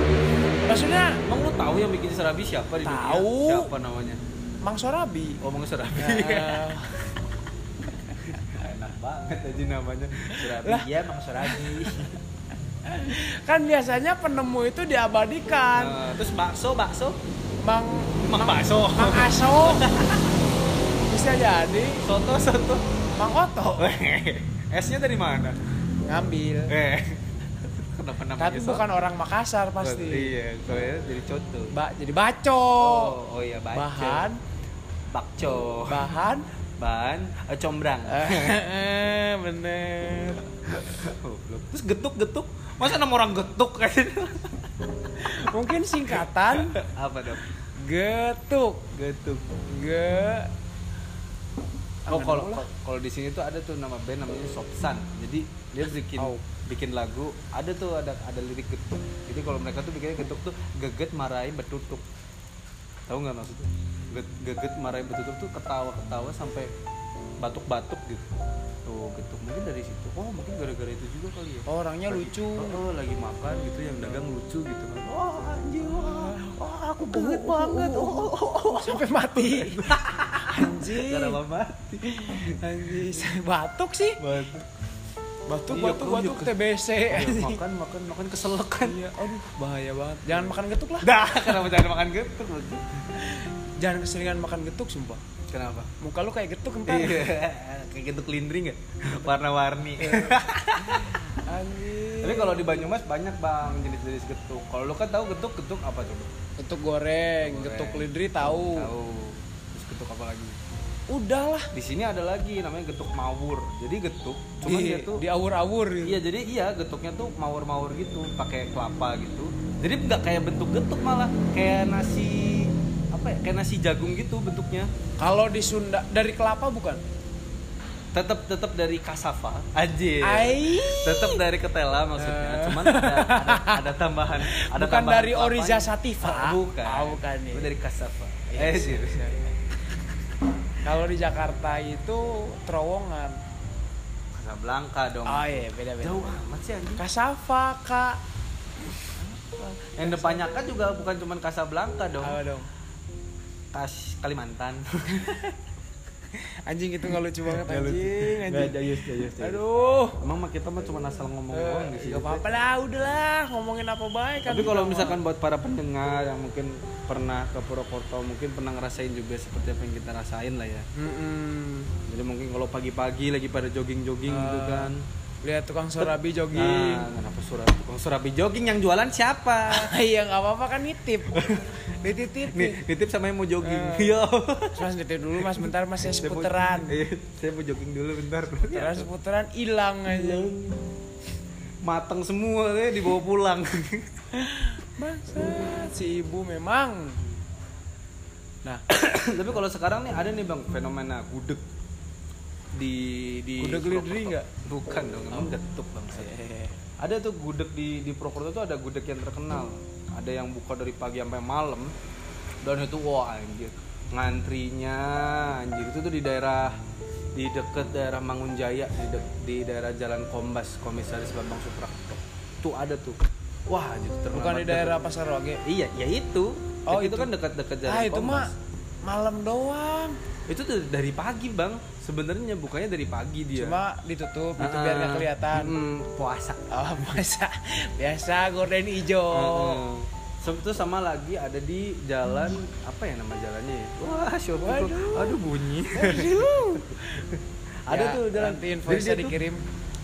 Maksudnya emang lu tahu yang bikin serabi siapa di dunia? Tahu. siapa namanya Mang Sorabi. ngomong serabi Ya, enak banget aja namanya. Surabi Lah. iya mang surabi kan biasanya penemu itu diabadikan. Nah, terus bakso bakso? Mang mang bakso. Mang Aso. Bisa jadi. Soto soto. Mang Oto. Esnya dari mana? Ngambil. eh. Kenapa namanya Tapi soto? bukan orang Makassar pasti. iya soalnya jadi coto Ba jadi baco. oh, oh iya bakso Bahan. Bakco. Bahan bahan eh, combrang. Eh bener. Goblok. terus getuk getuk masa nama orang getuk? Kayak mungkin singkatan. Apa dong getuk. Getuk. Ge Oh kalau kalau di sini tuh ada tuh nama band namanya Sopsan. Jadi dia bikin Oh. bikin lagu, ada tuh ada ada lirik getuk. Jadi kalau mereka tuh bikinnya getuk tuh geget marahin betutuk. Tahu nggak maksudnya? Ge- Geget marahin betutuk tuh ketawa-ketawa sampai batuk-batuk gitu. Tuh getuk mungkin dari situ. Oh mungkin gara-gara itu juga kali ya. Oh, orangnya Lagi- lucu Oh, oh, lagi makan gitu yang dagang lucu gitu kan. Oh anjing, wah, wah aku banget banget. Oh, oh, oh, oh. sampai mati anjing Kenapa mati? anjing Saya batuk sih Batuk. Batuk Iya, batuk kau batuk juga. TBC Iya, makan makan makan keselekan iya aduh bahaya banget. Jangan makan getuk lah. Dah kenapa jangan makan getuk jangan keseringan makan getuk sumpah. Kenapa? Muka lu kayak getuk entar iya kayak getuk lindring nggak warna-warni. Anjing. Tapi kalau di Banyumas banyak bang jenis-jenis getuk. Kalau lu kan tahu getuk getuk apa coba getuk goreng, Goreng. getuk lidri tahu. Tahu. Terus getuk apa lagi udah lah di sini ada lagi namanya getuk mawur jadi getuk cuman di, dia tuh di awur-awur gitu. Iya jadi iya getuknya tuh mawur-mawur gitu pakai kelapa gitu. Jadi nggak kayak bentuk getuk malah kayak nasi apa ya kayak nasi jagung gitu bentuknya. Kalau di Sunda dari kelapa bukan? Tetap tetap dari kasava. Anjir. Ai. Tetap dari ketela maksudnya. Cuman ada, ada, ada tambahan ada bukan tambahan dari kelapanya. Oriza Sativa. Ah, bukan. Oh, bukan nih. Itu dari kasava. Iya, Eh iya, sih. iya, iya. Kalau di Jakarta itu terowongan. Casablanca dong. Oh iya, beda-beda. Jauh amat sih anjing. Kasava, Kak. Yang depannya kan juga bukan cuman Casablanca dong. Apa dong? Kas Kalimantan. anjing itu nggak lucu banget anjing Nggak anjing jayus, jayus, jayus. aduh Emang mah kita mah cuma asal ngomong doang di sini. Gak apa-apa lah, udahlah ngomongin apa baik kan. Tapi kalau misalkan buat para pendengar yang mungkin pernah ke Purwokerto, mungkin pernah ngerasain juga seperti apa yang kita rasain lah ya. mau. Mm-mm. Jadi mungkin kalau pagi-pagi lagi pada jogging-jogging gitu kan. Lihat tukang surabi jogging. Nah, kenapa surabi? Tukang surabi jogging yang jualan siapa? Iya nggak apa-apa kan nitip. Dititip. Nih, nitip sama yang mau jogging. Eh. Iya. Mas nitip dulu mas, bentar mas saya seputeran. Iya, saya mau jogging dulu bentar. Seputeran seputeran hilang aja. Mateng semua ya dibawa pulang. Bangsat, si ibu memang. Nah, Tapi kalau sekarang nih ada nih Bang fenomena gudeg di di Gudeg lidri nggak? Bukan dong, emang getuk Bang. eh, Ada tuh gudeg di di Purwokerto tuh ada gudeg yang terkenal. Ada yang buka dari pagi sampai malam. Dan itu wah anjir. Ngantrinya anjir itu tuh di daerah di deket daerah Mangunjaya di, de- di daerah Jalan Kombas Komisaris Bambang Suprapto. Tuh ada tuh. Wah, anjir bukan di daerah Pasar Wage. Iya, ya itu. Oh, itu, itu. kan dekat-dekat Jalan Ah, itu Kombas. mah malam doang. Itu tuh dari pagi, Bang. Sebenarnya bukanya dari pagi dia. Cuma ditutup itu Ah, biar nggak kelihatan. mm, puasa. Oh, biasa. Biasa gorden hijau. Heeh. So, Terus sama lagi ada di jalan apa ya nama jalannya ya? Wah, Shopee kok- Waduh. aduh bunyi. Aduh. ada Ya, tuh jalan nanti invoice dikirim.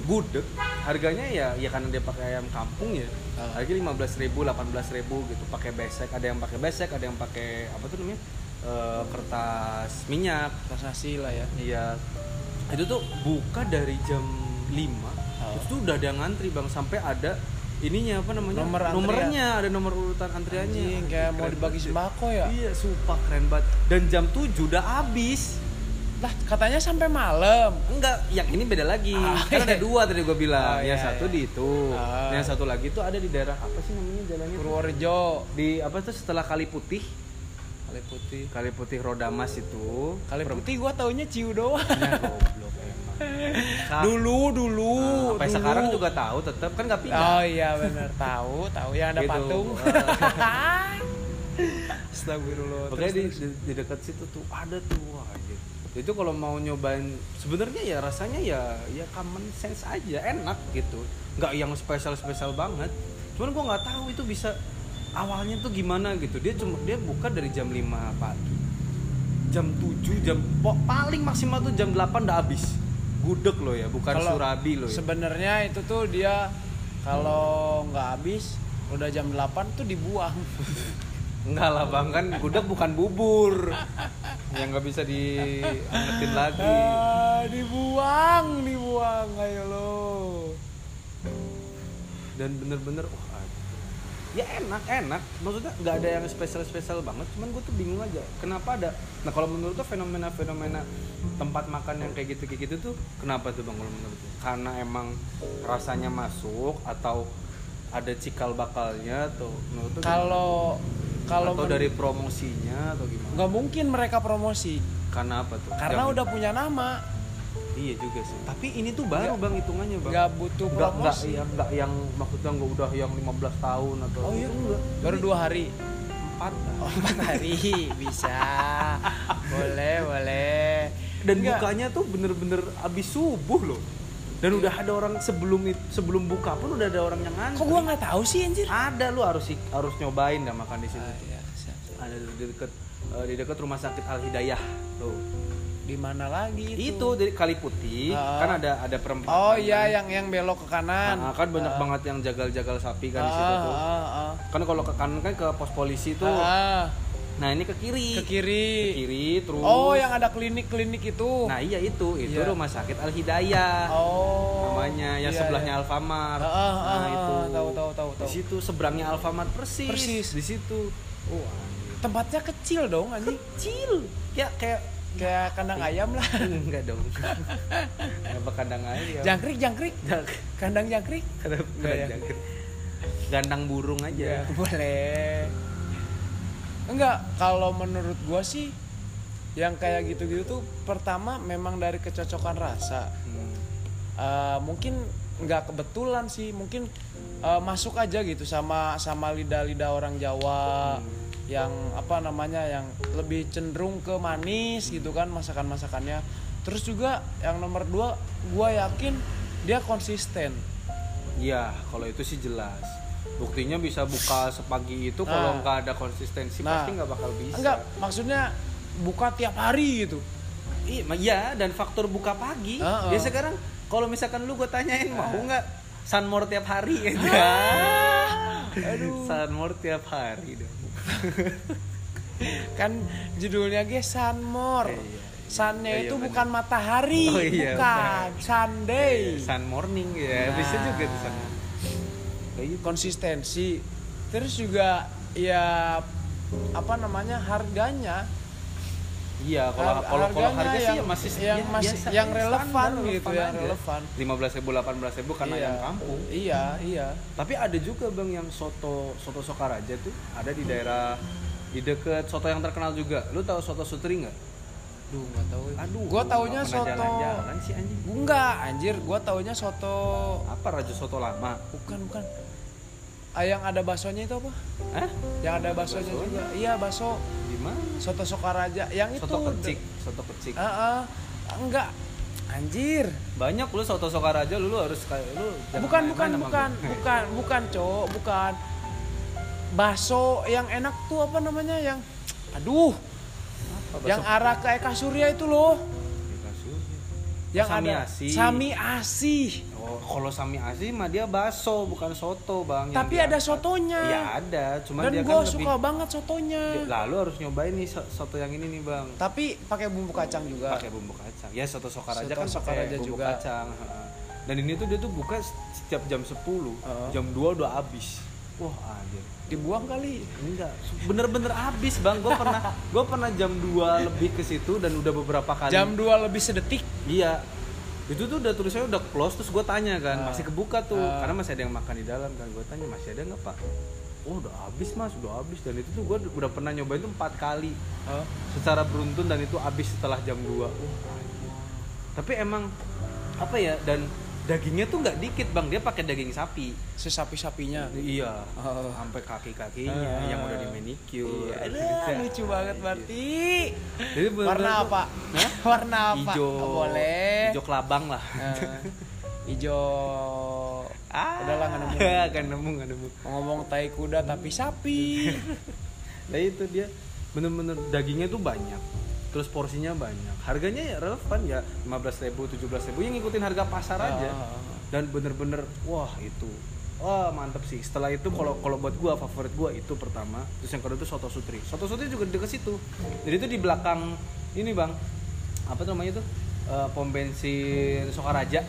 Gudeg. Harganya ya ya karena dia pakai ayam kampung ya. Ah. Harganya 15.000, 18.000 gitu, pakai besek, ada yang pakai besek, ada yang pakai apa tuh namanya? Eh, kertas minyak. Tas nasi lah ya. Iya. Itu tuh buka dari jam 5. Oh. Tuh udah ada ngantri, Bang, sampai ada ininya apa namanya? Nomor antrian. Nomornya, ada nomor urutan antriannya. Anjing, kayak mau Keren dibagi banget. sembako ya. Iya, sumpah keren banget. Dan jam 7 udah habis. Lah, katanya sampai malam. Enggak, yang ini beda lagi. Ah, kan ada iya. dua tadi gue bilang. Oh, yang iya, satu iya. di itu. Ah. Yang satu lagi tuh ada di daerah apa sih namanya jalannya? Purworejo. Di apa tuh setelah Kali Putih? Kali Putih. Kali Putih Rodamas itu. Kali Per- Putih gua taunya Ciu doang. Ya, goblok emang. Dulu, dulu. Nah, sampai dulu. sekarang juga tahu tetap kan nggak pindah. Oh iya benar tahu, tahu yang ada Gitu. patung. Ah. Astagfirullah. Pokoknya di, di, di dekat situ tuh ada tuh anjir. Itu kalau mau nyobain sebenarnya ya rasanya ya ya common sense aja, enak gitu. Nggak yang spesial-spesial banget. Cuman gua nggak tahu itu bisa awalnya tuh gimana gitu. Dia cuma dia buka dari jam 5 pagi. Jam 7 jam paling maksimal tuh jam 8 udah habis. Gudeg loh ya, bukan Kalau surabi loh ya. Sebenarnya itu tuh dia kalau nggak habis udah jam 8 tuh dibuang. Enggak lah bang kan gudeg bukan bubur yang nggak bisa diangetin lagi. Ah, dibuang, dibuang, ayo lo. dan bener-bener wah. Ya enak enak. Maksudnya nggak ada yang spesial spesial banget cuman gue tuh bingung aja kenapa ada? Nah kalau menurut tuh fenomena fenomena tempat makan yang kayak gitu kayak gitu tuh kenapa tuh bang kalau menurut lu? karena emang rasanya masuk atau ada cikal bakalnya atau menurut tuh Kalau kalau atau dari promosinya atau gimana? Nggak mungkin mereka promosi. Karena apa tuh? Karena Yang- udah punya nama, iya juga sih tapi ini tuh baru bang hitungannya bang nggak butuh nggak promosi. yang nggak yang maksudnya nggak udah yang 15 tahun atau Oh iya, enggak baru dua hari. empat Oh, empat hari bisa. boleh, boleh. dan Enggak. bukanya tuh bener-bener abis subuh loh dan udah ada orang sebelum sebelum buka pun udah ada orang yang ngantri Kok gua nggak tahu sih anjir? ada lu harus harus nyobain dah makan di situ Ah, iya, ada di deket eh, di deket rumah sakit Al Hidayah tuh Di mana lagi itu? itu dari Kali Putih Ah. kan ada ada perempatan Oh kan. iya yang yang belok ke kanan. Nah, kan banyak Ah. banget yang jagal-jagal sapi kan di Ah, situ tuh ah, ah. kan kalau ke kanan kan ke pos polisi tuh Ah, nah ini ke kiri ke kiri. Ke kiri terus Oh, yang ada klinik-klinik itu. nah iya itu itu Iya. rumah sakit Al Hidayah oh. namanya yang iya, sebelahnya iya. Alfamart. Ah, ah, nah, ah, itu. tahu tahu tahu Di tahu. situ seberangnya Alfamart persis. Persis. Di situ. Oh, Tempatnya kecil dong anjing. kecil. Ya kayak Kayak kandang ayam lah. enggak dong. Apa kandang ayam? Jangkrik, jangkrik. Kandang jangkrik. Kandang ya? jangkrik. Gandang burung aja. Ya, boleh. Enggak, kalau menurut gua sih yang kayak gitu-gitu tuh pertama memang dari kecocokan rasa. Hmm. Eh, mungkin nggak kebetulan sih, mungkin eh, masuk aja gitu sama sama lidah-lidah orang Jawa. Yang apa namanya yang lebih cenderung ke manis gitu kan masakan masakannya terus juga yang nomor dua gue yakin dia konsisten Iya, kalau itu sih jelas. Buktinya bisa buka sepagi itu kalau Nah. nggak ada konsistensi Nah. pasti nggak bakal bisa. enggak maksudnya buka tiap hari gitu Iya, iya, dan faktor buka pagi. Heeh. Ya sekarang kalau misalkan lu gue tanyain mau nggak sunmore tiap hari gitu. aduh sunmore tiap hari dong. kan judulnya ge Sunmore Iya, Sunnya Iya, itu iya, bukan matahari Oh, iya, bukan. Sunday. Sun morning ya, Nah. bisa juga tuh sun. Gitu. konsistensi. Terus juga ya apa namanya harganya Iya, kalau Har- kalau kalau harga sih yang- ya masih yang ya, masih- biasa, yang ya, relevan standar, gitu, aja. relevan. 15.000 18.000 karena Iya. yang kampung. iya iya Tapi ada juga bang yang soto soto Sokaraja tuh ada di daerah di deket soto yang terkenal juga. Lu tahu soto Sutri nggak? Duh, nggak tahu. Aduh, gua taunya soto. jalan-jalan sih anjing. Enggak, anjir, gua taunya soto Apa raja soto lama? bukan bukan. Ah, yang ada baksonya itu apa? Hah? Yang ada baksonya juga. Iya, bakso Di mana? soto Sokaraja. Yang itu. Soto kecik, soto kecik. Ah, ah. enggak. Anjir. Banyak lu soto Sokaraja lu, lu harus kayak lu Bukan bukan bukan gue. bukan bukan, Cok, bukan. Bakso yang enak tuh apa namanya yang Aduh, Apa, yang arah ke Eka Surya itu loh. Yang Sami ada Asi. Sami Asi. Oh, kalau Sami Asi mah dia baso bukan soto, Bang. yang Tapi ada sotonya. Iya, ada, cuman Dan dia gue kan suka lebih banget sotonya. Lalu harus nyobain nih so- soto yang ini nih, Bang. Tapi pakai bumbu kacang juga. pakai bumbu kacang. Ya soto Sokaraja Soto kan Sokaraja bumbu juga. kacang. Dan ini tuh dia tuh buka setiap jam 10, Heeh. jam 2 udah habis. Wah, anjir. Dibuang kali. Enggak, bener-bener habis bang. Gue pernah, gue pernah jam 2 lebih ke situ dan udah beberapa kali. Jam 2 lebih sedetik. Iya. Itu tuh udah tulisannya udah close terus gue tanya kan Ah. masih kebuka tuh Ah. karena masih ada yang makan di dalam kan gue tanya masih ada nggak pak? Oh udah habis mas udah habis dan itu tuh gue udah pernah nyobain tuh empat kali Oh. secara beruntun dan itu habis setelah jam 2 tapi emang apa ya dan dagingnya tuh nggak dikit bang dia pakai daging sapi Sesapi-sapinya. iya Oh. sampai kaki kakinya Ah. yang udah di manicure Iya, aduh, lucu banget berarti. Jadi bener-bener Warna tuh- apa? Hah? Warna apa? hijau Oh, boleh. hijau kelabang lah Eh, hijau ah Udahlah, nggak nemu. nggak nemu nggak nemu ngomong tai kuda tapi sapi. nah itu dia bener-bener dagingnya tuh banyak terus porsinya banyak. Harganya ya relevan ya 15.000 ribu 17.000 ribu. Yang ngikutin harga pasar aja. Ah. dan bener-bener wah itu. Wah mantep sih. Setelah itu kalau kalau buat gua favorit gua itu pertama. Terus yang kedua itu soto sutri. Soto sutri juga deket situ. Jadi itu di belakang ini bang. Apa tuh namanya tuh? Eh, pom bensin Sokaraja.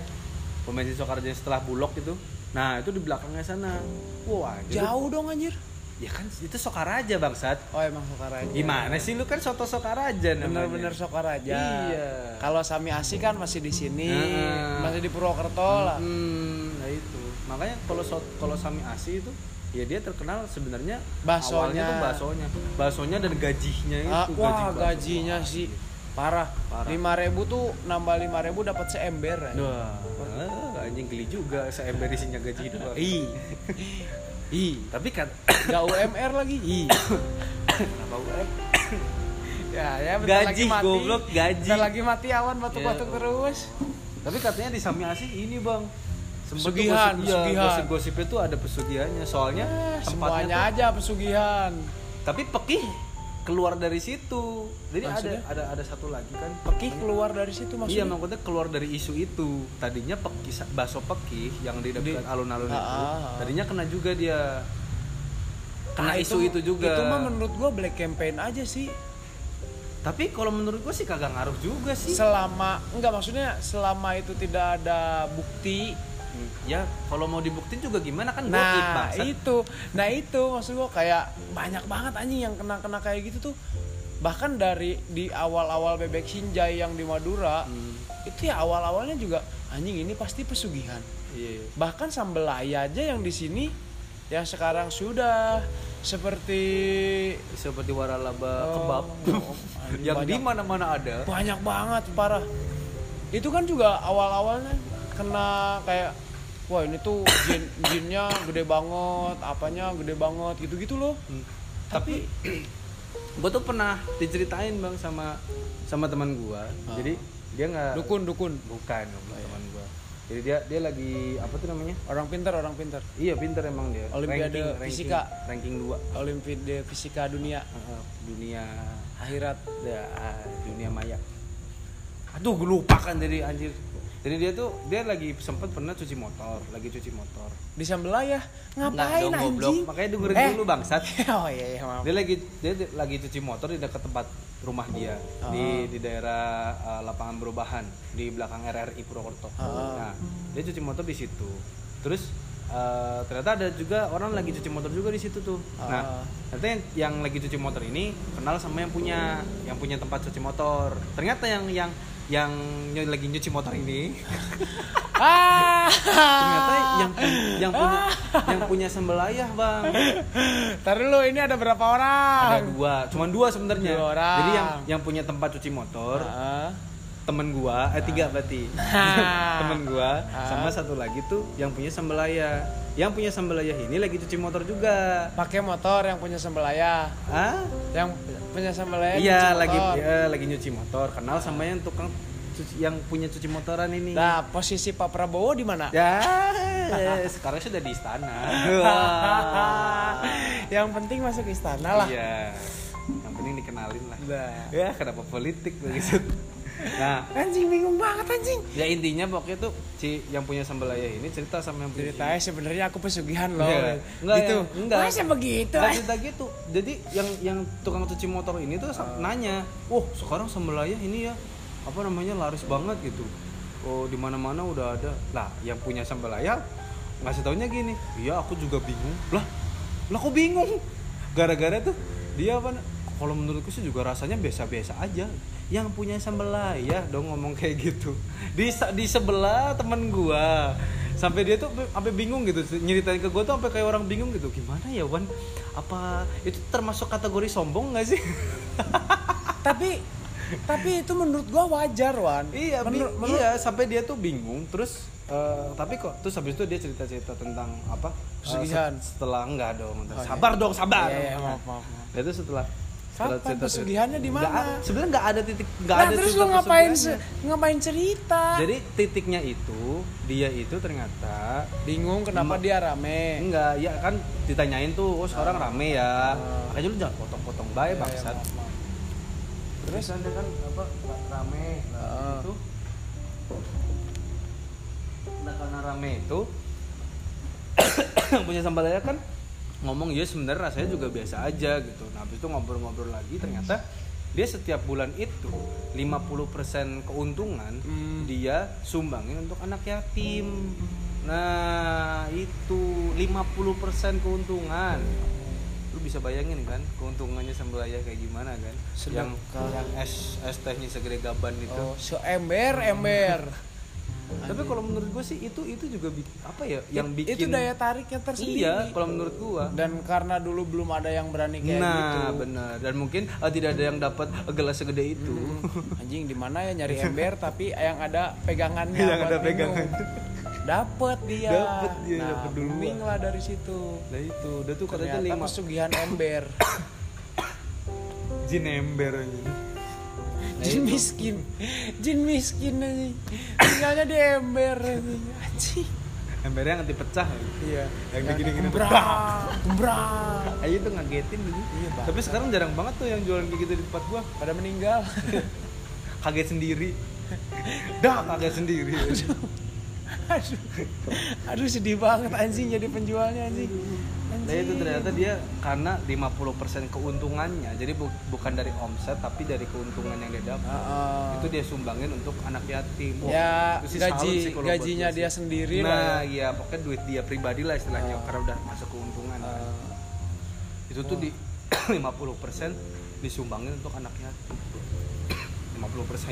Pom bensin Sokaraja setelah bulog itu. Nah itu di belakangnya sana. Wah itu- Jauh dong anjir. Ya kan itu Sokaraja bangsat Oh emang Sokaraja. Gimana sih lu kan soto Sokaraja namanya. Bener-bener Sokaraja. Iya. Kalau Sami Asi kan masih di sini, Heeh. masih di Purwokerto lah. Hmm, nah itu. Makanya kalau so- kalau Sami Asi itu ya dia terkenal sebenarnya Baksonya. tuh baksonya. Baksonya dan gajinya itu Ah, wah bakso. gajinya Wah, sih parah. Parah. Lima ribu tuh nambah lima ribu dapat seember. ya. Wah, ah, anjing geli juga seember isinya gaji doang. Ih, ih, Tapi kan nggak UMR lagi. Ih. kenapa UM? Ya, ya bentar Gaji, lagi mati. goblok, gaji. Bentar lagi mati awan batuk-batuk Ya. terus. Tapi katanya di Sami Asi ini, Bang. Tuh Pesugihan, gosip- iya, pesugihan. gosip-gosipnya tuh ada pesugihannya. Soalnya Eh, tempatnya semuanya tuh- aja pesugihan. tapi pekih keluar dari situ jadi Maksudnya? ada ada ada satu lagi kan Pekih keluar dari situ iya maksudnya. maksudnya keluar dari isu itu tadinya pekih bakso pekih yang di dekat alun-alun Ah, itu ah, ah. tadinya kena juga dia kena Nah, isu itu, juga Itu mah menurut gua black campaign aja sih. tapi kalau menurut gua sih kagak ngaruh juga sih Selama enggak maksudnya selama itu tidak ada bukti ya kalau mau dibuktiin juga gimana? Kan goib, Nah itu, nah itu maksud gua kayak banyak banget anjing yang kena-kena kayak gitu tuh. Bahkan dari di awal-awal bebek Sinjai yang di Madura, Hmm, itu ya awal-awalnya juga anjing ini pasti pesugihan. iya Bahkan sambelaya aja yang di sini yang sekarang sudah seperti seperti waralaba Oh, kebab. anjing, yang di mana-mana ada. Banyak banget parah. Itu kan juga awal-awalnya kena kayak wah ini tuh jin jinnya gede banget, apanya gede banget gitu-gitu loh. Hmm. tapi gue tuh pernah diceritain bang sama sama teman gue jadi dia nggak dukun dukun. Bukan bukan teman gue jadi dia dia lagi apa tuh namanya? Orang pintar orang pintar. Iya pinter emang dia. Olimpiade fisika. ranking 2 olimpiade fisika dunia. Dunia akhirat. Ya, dunia maya. Aduh gue lupa kan jadi anjir jadi dia tuh dia lagi sempet pernah cuci motor lagi cuci motor di Sambelayah Nggak ngapain dong, goblok. anjing makanya dengerin Eh. dulu bangsat oh iya iya maaf dia lagi dia di- lagi cuci motor di dekat tempat rumah dia di di daerah uh, lapangan perubahan di belakang RRI Purwokerto. Nah, dia cuci motor di situ. Terus uh, ternyata ada juga orang lagi cuci motor juga di situ tuh. Nah, ternyata yang, yang lagi cuci motor ini kenal sama yang punya yang punya tempat cuci motor. Ternyata yang yang yang ny- lagi nyuci motor ini. Ah. Ternyata yang yang punya yang punya sembelayah bang. Ntar dulu ini ada berapa orang? Ada dua cuman dua sebenarnya. Jadi yang yang punya tempat cuci motor Ah. Temen gua eh tiga berarti. Ah. temen gua sama satu lagi tuh yang punya sambelaya yang punya sambelaya ini lagi cuci motor juga. Pakai motor yang punya Sambelayah ah yang punya Sambelayah iya lagi ya, lagi nyuci motor. Kenal sama yang tukang cuci, yang punya cuci motoran ini. Nah posisi Pak Prabowo di mana? Ya sekarang sudah di istana. Yang penting masuk istana lah. Iya. Yang penting dikenalin lah. Nah. ya kenapa politik begitu nah anjing bingung banget anjing ya intinya pokoknya tuh si yang punya sambelaya ini cerita sama yang punya ceritanya sebenarnya aku pesugihan loh Iya. Enggak, gitu ya. Enggak. masa begitu Nggak cerita gitu. Jadi yang yang tukang cuci motor ini tuh sa- nanya, "Wah, sekarang sambelaya ini ya apa namanya laris banget gitu." Oh, di mana-mana udah ada. Lah, yang punya sambelaya ngasih taunya gini, "Iya, aku juga bingung." Lah, lah kok bingung? Gara-gara tuh dia apa kalau menurutku sih juga rasanya biasa-biasa aja. Yang punya sambelaya dong ngomong kayak gitu. Di di sebelah temen gua. Sampai dia tuh sampai bingung gitu nyeritain ke gue tuh sampai kayak orang bingung gitu. Gimana ya Wan? Apa itu termasuk kategori sombong gak sih? Tapi tapi itu menurut gua wajar Wan. Iya bi- Menur- menurut- iya sampai dia tuh bingung terus eh, tapi kok terus habis itu dia cerita cerita tentang apa? Set- setelah enggak dong Oh, iya. sabar dong sabar. Iya, iya, maaf, maaf, maaf. Nah, itu setelah Kapan pesugihannya di mana? Sebenarnya nggak ada titik nggak Nah, ada terus lu ngapain ngapain cerita jadi titiknya itu dia itu ternyata bingung kenapa dia rame Enggak, ya kan ditanyain tuh, oh sekarang rame ya. Makanya lu jangan potong-potong baik Iya, bangsat. iya, maaf. Terus ada kan apa rame. Nah, Heeh. itu Nah, karena rame itu punya sambalaya kan ngomong ya sebenarnya rasanya juga biasa aja gitu. Nah, habis itu ngobrol-ngobrol lagi ternyata dia setiap bulan itu 50% keuntungan Hmm. dia sumbangin untuk anak yatim. Nah, itu 50% keuntungan. Lu bisa bayangin kan keuntungannya sambalaya kayak gimana kan? Yang Sedekah. yang es es tehnya segede gaban itu. oh seember ember Tapi kalau menurut gue sih itu itu juga apa ya yang bikin itu daya tariknya tersendiri. Iya, kalau menurut gua. dan karena dulu belum ada yang berani kayak nah, gitu. benar. Dan mungkin eh, tidak ada yang dapat gelas segede itu. Hmm, anjing di mana ya nyari ember tapi yang ada pegangannya Yang ada pegangan. dapet dia. Dapet dia, nah, dapet booming lah dari situ. Nah itu, udah tuh katanya lima. pesugihan ember. Jin ember aja. Jin miskin jin miskin anjing tinggalnya di ember anjing Embernya yang dipecah. iya Yang begini-gini. gembrak gembrak Ayo tuh ngagetin gitu. Iya, Bang. Tapi sekarang jarang banget tuh yang jualan kayak gitu di tempat gua. pada meninggal Kaget sendiri. Dah kaget sendiri. Aduh aduh sedih banget anjing jadi penjualnya anjing Nah itu ternyata dia karena 50% keuntungannya Jadi bu- bukan dari omset tapi dari keuntungan yang dia dapat Heeh. Itu dia sumbangin untuk anak yatim ya itu sih gaji sih gajinya dia sendiri Nah lah ya. iya pokoknya duit dia pribadi lah istilahnya Ah. Karena udah masuk keuntungan kan. Eh, Itu tuh di 50% disumbangin untuk anak yatim 50%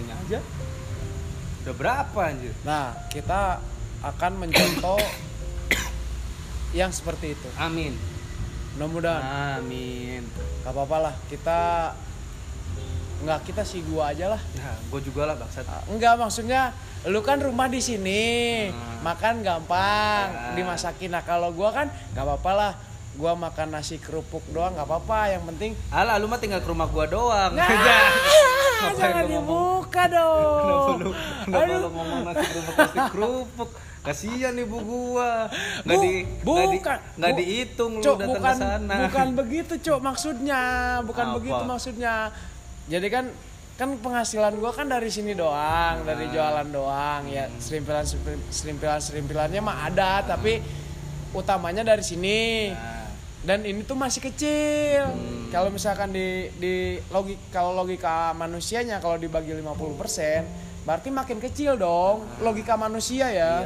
nya aja Udah berapa anjir? nah kita akan mencontoh yang seperti itu Amin mudah-mudahan Amin gak apa-apa lah kita nggak kita sih gua aja lah Nah gue juga lah bangsat Ah, enggak maksudnya lu kan rumah di sini Hmm. makan gampang Ya. dimasakin nah kalau gua kan nggak apa-apa lah gua makan nasi kerupuk doang nggak apa-apa yang penting Alah lu mah tinggal ke rumah gua doang. Nah, jangan dibuka Kenapa dong lu, kenapa Aduh. lu ngomong nasi kerupuk nasi kerupuk? Kasihan ibu gua. Nggak Bu- di nggak di bukan. nggak Bu- dihitung lu Cuk, datang bukan ke sana. bukan begitu cuk maksudnya. Bukan Apa? begitu maksudnya. Jadi kan kan penghasilan gua kan dari sini doang dari jualan doang. Ya serimpilan serimpilan serimpilannya mah ada tapi utamanya dari sini. Nah, dan ini tuh masih kecil. Kalau misalkan di di logik kalau logika manusianya kalau dibagi 50% berarti makin kecil dong logika manusia ya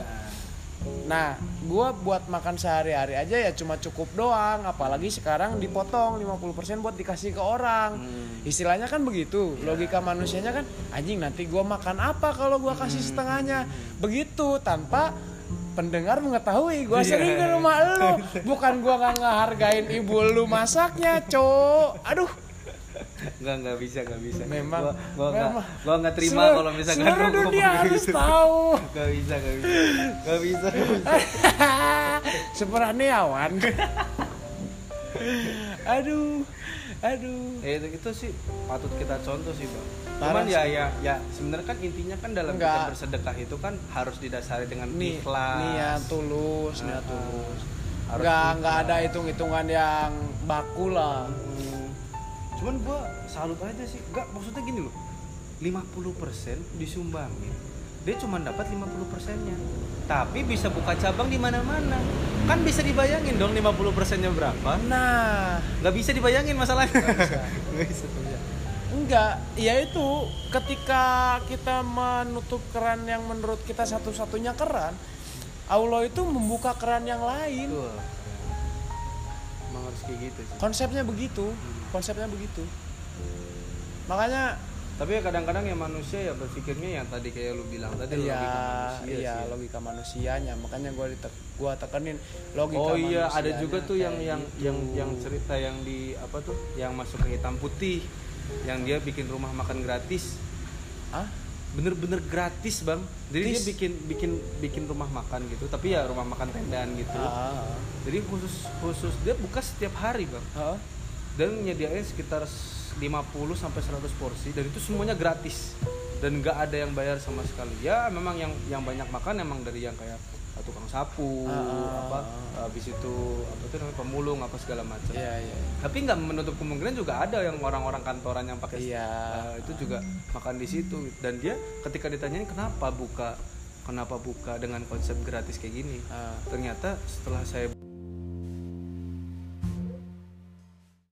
Nah, gua buat makan sehari-hari aja ya cuma cukup doang, apalagi sekarang dipotong 50% buat dikasih ke orang. Istilahnya kan begitu, logika manusianya kan anjing nanti gua makan apa kalau gua kasih setengahnya. Begitu tanpa pendengar mengetahui gua sering ke rumah lu, bukan gua nggak ngehargain ibu lu masaknya, Cok. Aduh, Enggak enggak bisa enggak bisa. Memang- gua gua enggak memang. gua enggak terima Seluruh- kalau misalkan seluruh dunia harus gitu. tahu. Enggak bisa enggak bisa. Enggak bisa. Seperaniawan. aduh, aduh. Eh, itu, itu sih patut kita contoh sih bang. Parah Cuman ya ya ya sebenarnya kan intinya kan dalam kita Enggak. bersedekah itu kan harus didasari dengan Nih, ikhlas. niat tulus, niat Ah, tulus. harus Enggak, ikhlas. enggak ada hitung-hitungan yang baku lah. Hmm. Cuman gua salut aja sih. Enggak maksudnya gini loh. 50% disumbangin. Dia cuma dapat 50 persennya. Tapi bisa buka cabang di mana-mana. Kan bisa dibayangin dong 50 persennya berapa? Nah, Nggak bisa dibayangin masalahnya. bisa. Nggak bisa. enggak, ya itu ketika kita menutup keran yang menurut kita satu-satunya keran, Allah itu membuka keran yang lain. Betul. Emang harus kayak gitu sih. Konsepnya begitu, konsepnya begitu. Makanya Tapi ya kadang-kadang ya manusia ya berpikirnya yang tadi kayak lu bilang tadi iya, logika manusia iya sih. logika manusianya. Makanya gua ditek, gua tekenin logika Oh iya, ada juga tuh yang yang gitu. yang yang cerita yang di apa tuh? Yang masuk ke hitam putih. Yang dia bikin rumah makan gratis. ah Bener-bener gratis, Bang. Jadi dia Gratis? bikin bikin bikin rumah makan gitu, tapi ya rumah makan tendaan gitu. ah, Jadi khusus khusus dia buka setiap hari, Bang. ah. Dan nyediain sekitar 50 sampai 100 porsi dan itu semuanya gratis. Dan nggak ada yang bayar sama sekali. Ya memang yang yang banyak makan emang dari yang kayak uh, tukang sapu, Ah. apa habis itu apa tuh namanya pemulung apa segala macam. Iya, iya. Tapi nggak menutup kemungkinan juga ada yang orang-orang kantoran yang pakai Iya. uh, itu juga makan di situ dan dia ketika ditanyain kenapa buka kenapa buka dengan konsep gratis kayak gini Ah. ternyata setelah saya